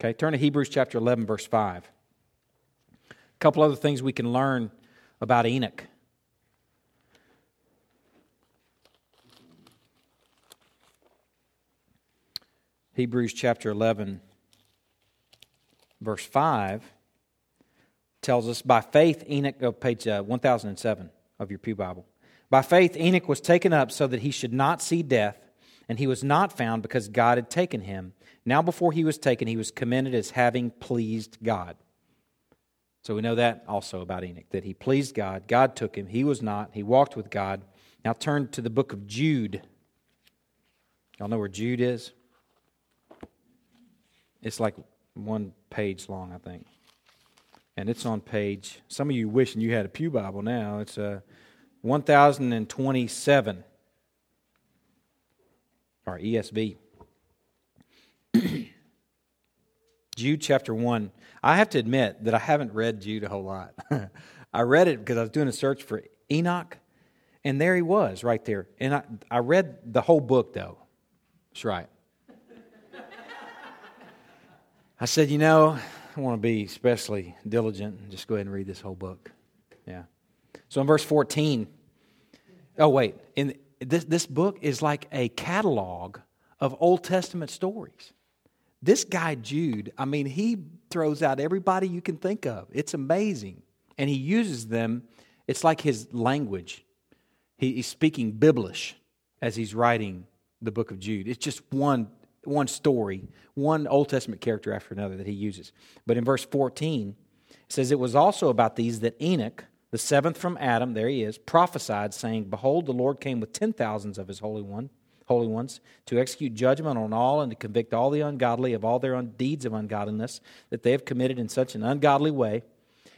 Okay, turn to Hebrews chapter 11, verse 5. A couple other things we can learn about Enoch. Hebrews chapter 11, verse 5 tells us by faith, Enoch, oh, page uh, 1007 of your Pew Bible. By faith, Enoch was taken up so that he should not see death, and he was not found because God had taken him. Now, before he was taken, he was commended as having pleased God. So we know that also about Enoch, that he pleased God. God took him. He was not. He walked with God. Now turn to the book of Jude. Y'all know where Jude is? It's like one page long, I think. And it's on page, some of you wishing you had a Pew Bible now. It's uh, 1027, or ESV. Jude chapter 1. I have to admit that I haven't read Jude a whole lot. I read it because I was doing a search for Enoch, and there he was right there. And I, I read the whole book, though. That's right. I said, you know, I want to be especially diligent just go ahead and read this whole book. Yeah. So in verse 14, oh, wait, in this, this book is like a catalog of Old Testament stories. This guy, Jude, I mean, he throws out everybody you can think of. It's amazing. And he uses them, it's like his language. He, he's speaking Biblish as he's writing the book of Jude. It's just one one story, one Old Testament character after another that he uses. But in verse 14, it says, It was also about these that Enoch, the seventh from Adam, there he is, prophesied, saying, Behold, the Lord came with ten thousands of his holy one, holy ones, to execute judgment on all and to convict all the ungodly of all their deeds of ungodliness that they have committed in such an ungodly way,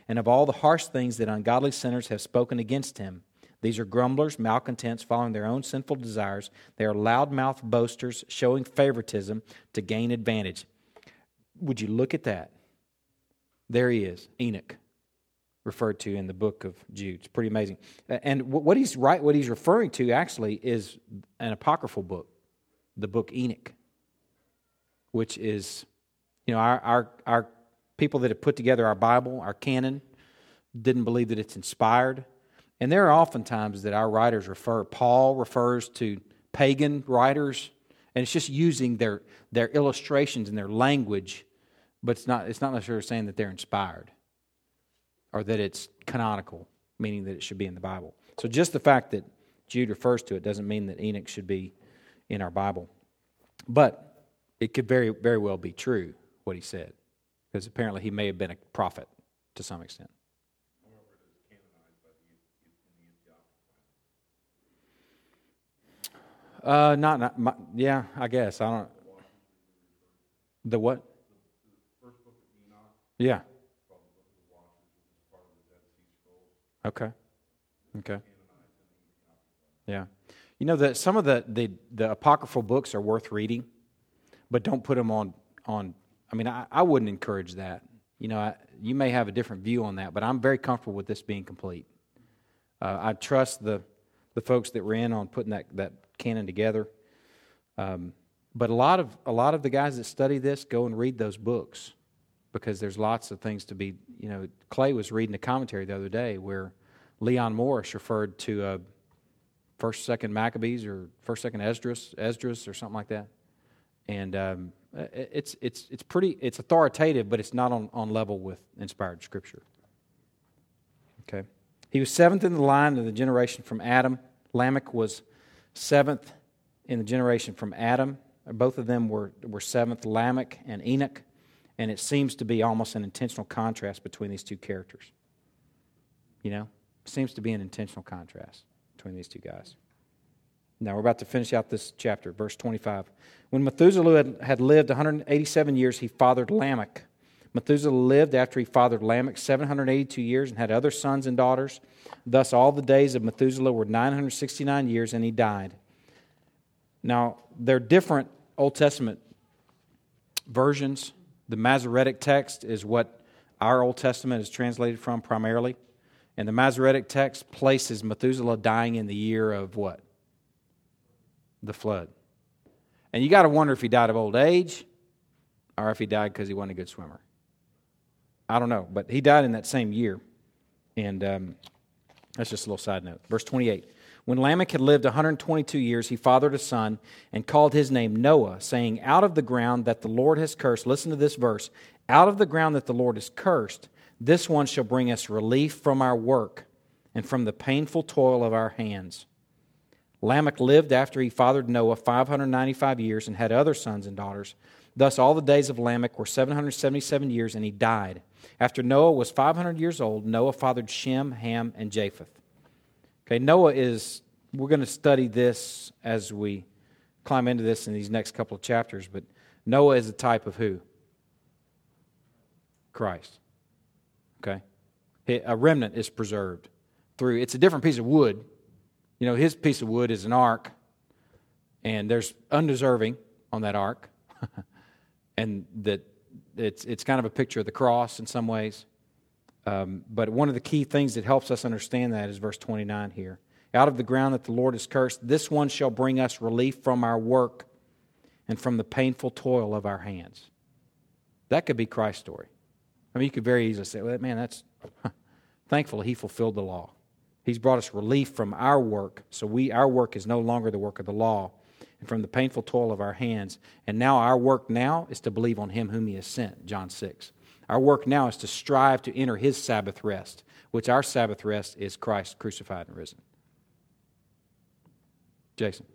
and of all the harsh things that ungodly sinners have spoken against him. These are grumblers, malcontents, following their own sinful desires. They are loudmouth boasters, showing favoritism to gain advantage. Would you look at that? There he is, Enoch, referred to in the book of Jude. It's pretty amazing. And what he's right, what he's referring to actually is an apocryphal book, the book Enoch, which is, you know, our our, our people that have put together our Bible, our canon, didn't believe that it's inspired and there are often times that our writers refer, Paul refers to pagan writers, and it's just using their, their illustrations and their language, but it's not, it's not necessarily saying that they're inspired or that it's canonical, meaning that it should be in the Bible. So just the fact that Jude refers to it doesn't mean that Enoch should be in our Bible. But it could very, very well be true what he said, because apparently he may have been a prophet to some extent. Uh, not, not my, yeah, I guess. I don't. The what? Yeah. Okay. Okay. Yeah. You know that some of the, the, the apocryphal books are worth reading, but don't put them on on. I mean, I, I wouldn't encourage that. You know, I, you may have a different view on that, but I'm very comfortable with this being complete. Uh, I trust the the folks that were in on putting that, that canon together. Um, but a lot of a lot of the guys that study this go and read those books because there's lots of things to be. You know, Clay was reading a commentary the other day where Leon Morris referred to uh, first, second Maccabees or first, second Esdras, Esdras or something like that, and um, it's it's it's pretty it's authoritative, but it's not on, on level with inspired scripture. Okay, he was seventh in the line of the generation from Adam. Lamech was seventh in the generation from Adam. Both of them were, were seventh, Lamech and Enoch. And it seems to be almost an intentional contrast between these two characters. You know, seems to be an intentional contrast between these two guys. Now we're about to finish out this chapter, verse 25. When Methuselah had, had lived 187 years, he fathered Lamech. Methuselah lived after he fathered Lamech 782 years and had other sons and daughters. Thus, all the days of Methuselah were 969 years, and he died. Now, they're different Old Testament versions. The Masoretic text is what our Old Testament is translated from primarily. And the Masoretic text places Methuselah dying in the year of what? The flood. And you got to wonder if he died of old age or if he died because he wasn't a good swimmer. I don't know, but he died in that same year. And um, that's just a little side note. Verse 28. When Lamech had lived 122 years, he fathered a son and called his name Noah, saying, Out of the ground that the Lord has cursed, listen to this verse, out of the ground that the Lord has cursed, this one shall bring us relief from our work and from the painful toil of our hands. Lamech lived after he fathered Noah 595 years and had other sons and daughters. Thus, all the days of Lamech were 777 years, and he died. After Noah was 500 years old, Noah fathered Shem, Ham, and Japheth. Okay, Noah is, we're going to study this as we climb into this in these next couple of chapters, but Noah is a type of who? Christ. Okay? A remnant is preserved through, it's a different piece of wood. You know, his piece of wood is an ark, and there's undeserving on that ark, and that it's, it's kind of a picture of the cross in some ways. Um, but one of the key things that helps us understand that is verse 29 here. Out of the ground that the Lord has cursed, this one shall bring us relief from our work and from the painful toil of our hands. That could be Christ's story. I mean, you could very easily say, well, man, that's thankfully he fulfilled the law. He's brought us relief from our work, so we our work is no longer the work of the law, and from the painful toil of our hands. And now our work now is to believe on him whom he has sent, John 6. Our work now is to strive to enter his Sabbath rest, which our Sabbath rest is Christ crucified and risen. Jason.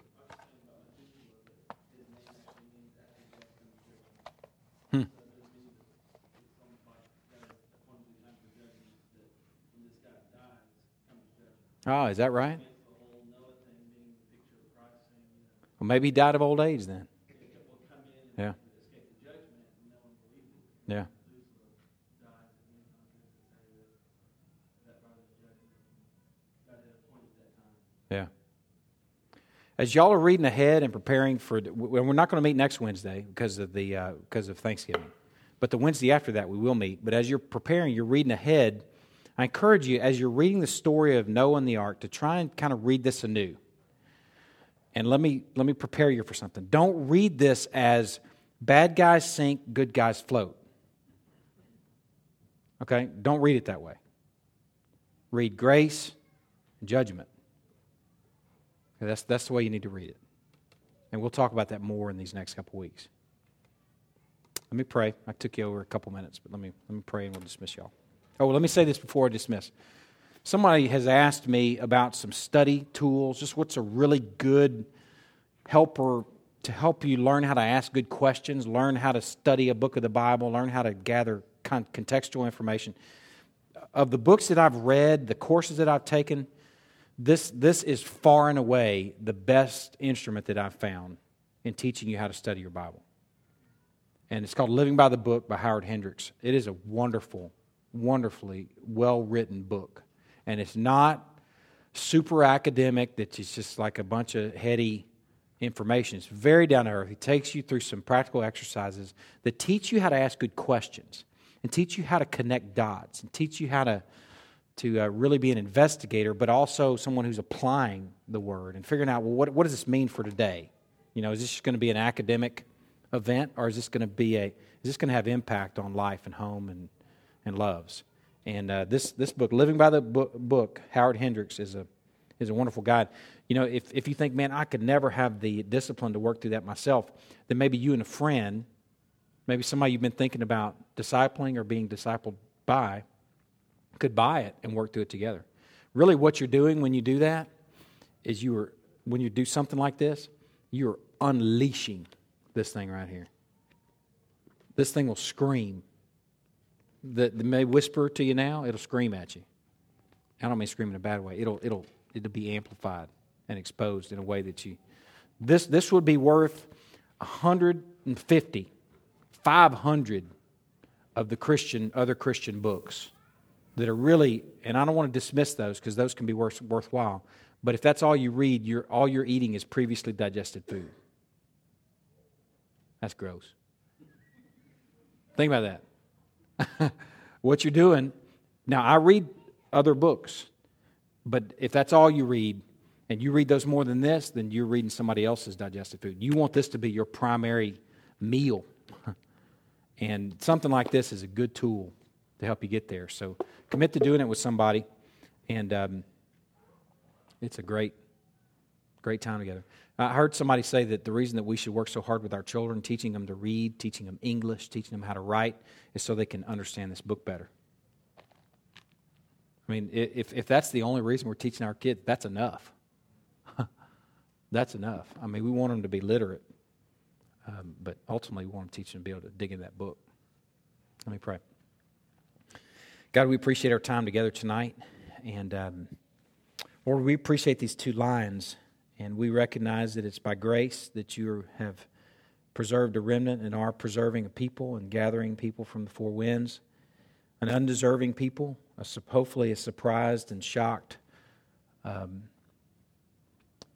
Hmm. Oh, is that right? Well, maybe he died of old age then. Yeah. Yeah. Yeah. As y'all are reading ahead and preparing for, we're not going to meet next Wednesday because of the uh, because of Thanksgiving, but the Wednesday after that we will meet. But as you're preparing, you're reading ahead. I encourage you as you're reading the story of Noah and the ark to try and kind of read this anew. And let me let me prepare you for something. Don't read this as bad guys sink, good guys float. Okay? Don't read it that way. Read grace, and judgment. That's, that's the way you need to read it. And we'll talk about that more in these next couple weeks. Let me pray. I took you over a couple minutes, but let me, let me pray and we'll dismiss y'all. Oh, well, let me say this before I dismiss. Somebody has asked me about some study tools, just what's a really good helper to help you learn how to ask good questions, learn how to study a book of the Bible, learn how to gather contextual information. Of the books that I've read, the courses that I've taken, this, this is far and away the best instrument that I've found in teaching you how to study your Bible. And it's called Living by the Book by Howard Hendricks. It is a wonderful, wonderfully well written book. And it's not super academic, that it's just like a bunch of heady information. It's very down to earth. It takes you through some practical exercises that teach you how to ask good questions and teach you how to connect dots and teach you how to to uh, really be an investigator, but also someone who's applying the word and figuring out, well, what, what does this mean for today? You know, is this just going to be an academic event, or is this going to be a, is this going to have impact on life and home and, and loves? And uh, this, this book, Living by the book, book, Howard Hendricks is a, is a wonderful guide. You know, if, if you think, man, I could never have the discipline to work through that myself, then maybe you and a friend, maybe somebody you've been thinking about discipling or being discipled by, could buy it and work through it together. Really, what you're doing when you do that is you are, when you do something like this, you're unleashing this thing right here. This thing will scream. That may whisper to you now, it'll scream at you. I don't mean scream in a bad way. It'll, it'll, it'll be amplified and exposed in a way that you. This, this would be worth 150, 500 of the Christian, other Christian books that are really, and I don't want to dismiss those because those can be worth, worthwhile. But if that's all you read, you're, all you're eating is previously digested food. That's gross. Think about that. what you're doing, now I read other books, but if that's all you read, and you read those more than this, then you're reading somebody else's digestive food. You want this to be your primary meal. and something like this is a good tool to help you get there. So commit to doing it with somebody, and um, it's a great, great time together. I heard somebody say that the reason that we should work so hard with our children, teaching them to read, teaching them English, teaching them how to write, is so they can understand this book better. I mean, if, if that's the only reason we're teaching our kids, that's enough. that's enough. I mean, we want them to be literate, um, but ultimately, we want to teach them to be able to dig in that book. Let me pray. God, we appreciate our time together tonight. And um, Lord, we appreciate these two lines and we recognize that it's by grace that you have preserved a remnant and are preserving a people and gathering people from the four winds, an undeserving people, a, hopefully a surprised and shocked um,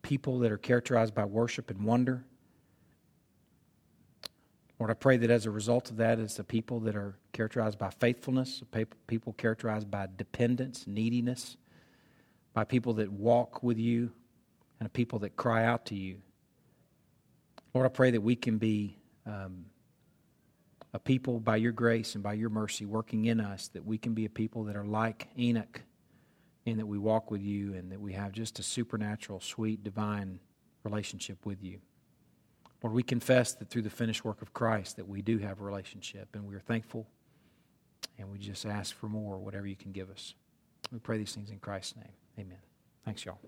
people that are characterized by worship and wonder. Lord, I pray that as a result of that, it's the people that are characterized by faithfulness, people characterized by dependence, neediness, by people that walk with you and a people that cry out to you. Lord, I pray that we can be um, a people by your grace and by your mercy working in us, that we can be a people that are like Enoch, in that we walk with you and that we have just a supernatural, sweet, divine relationship with you. Lord, we confess that through the finished work of Christ that we do have a relationship, and we are thankful, and we just ask for more, whatever you can give us. We pray these things in Christ's name. Amen. Thanks, y'all.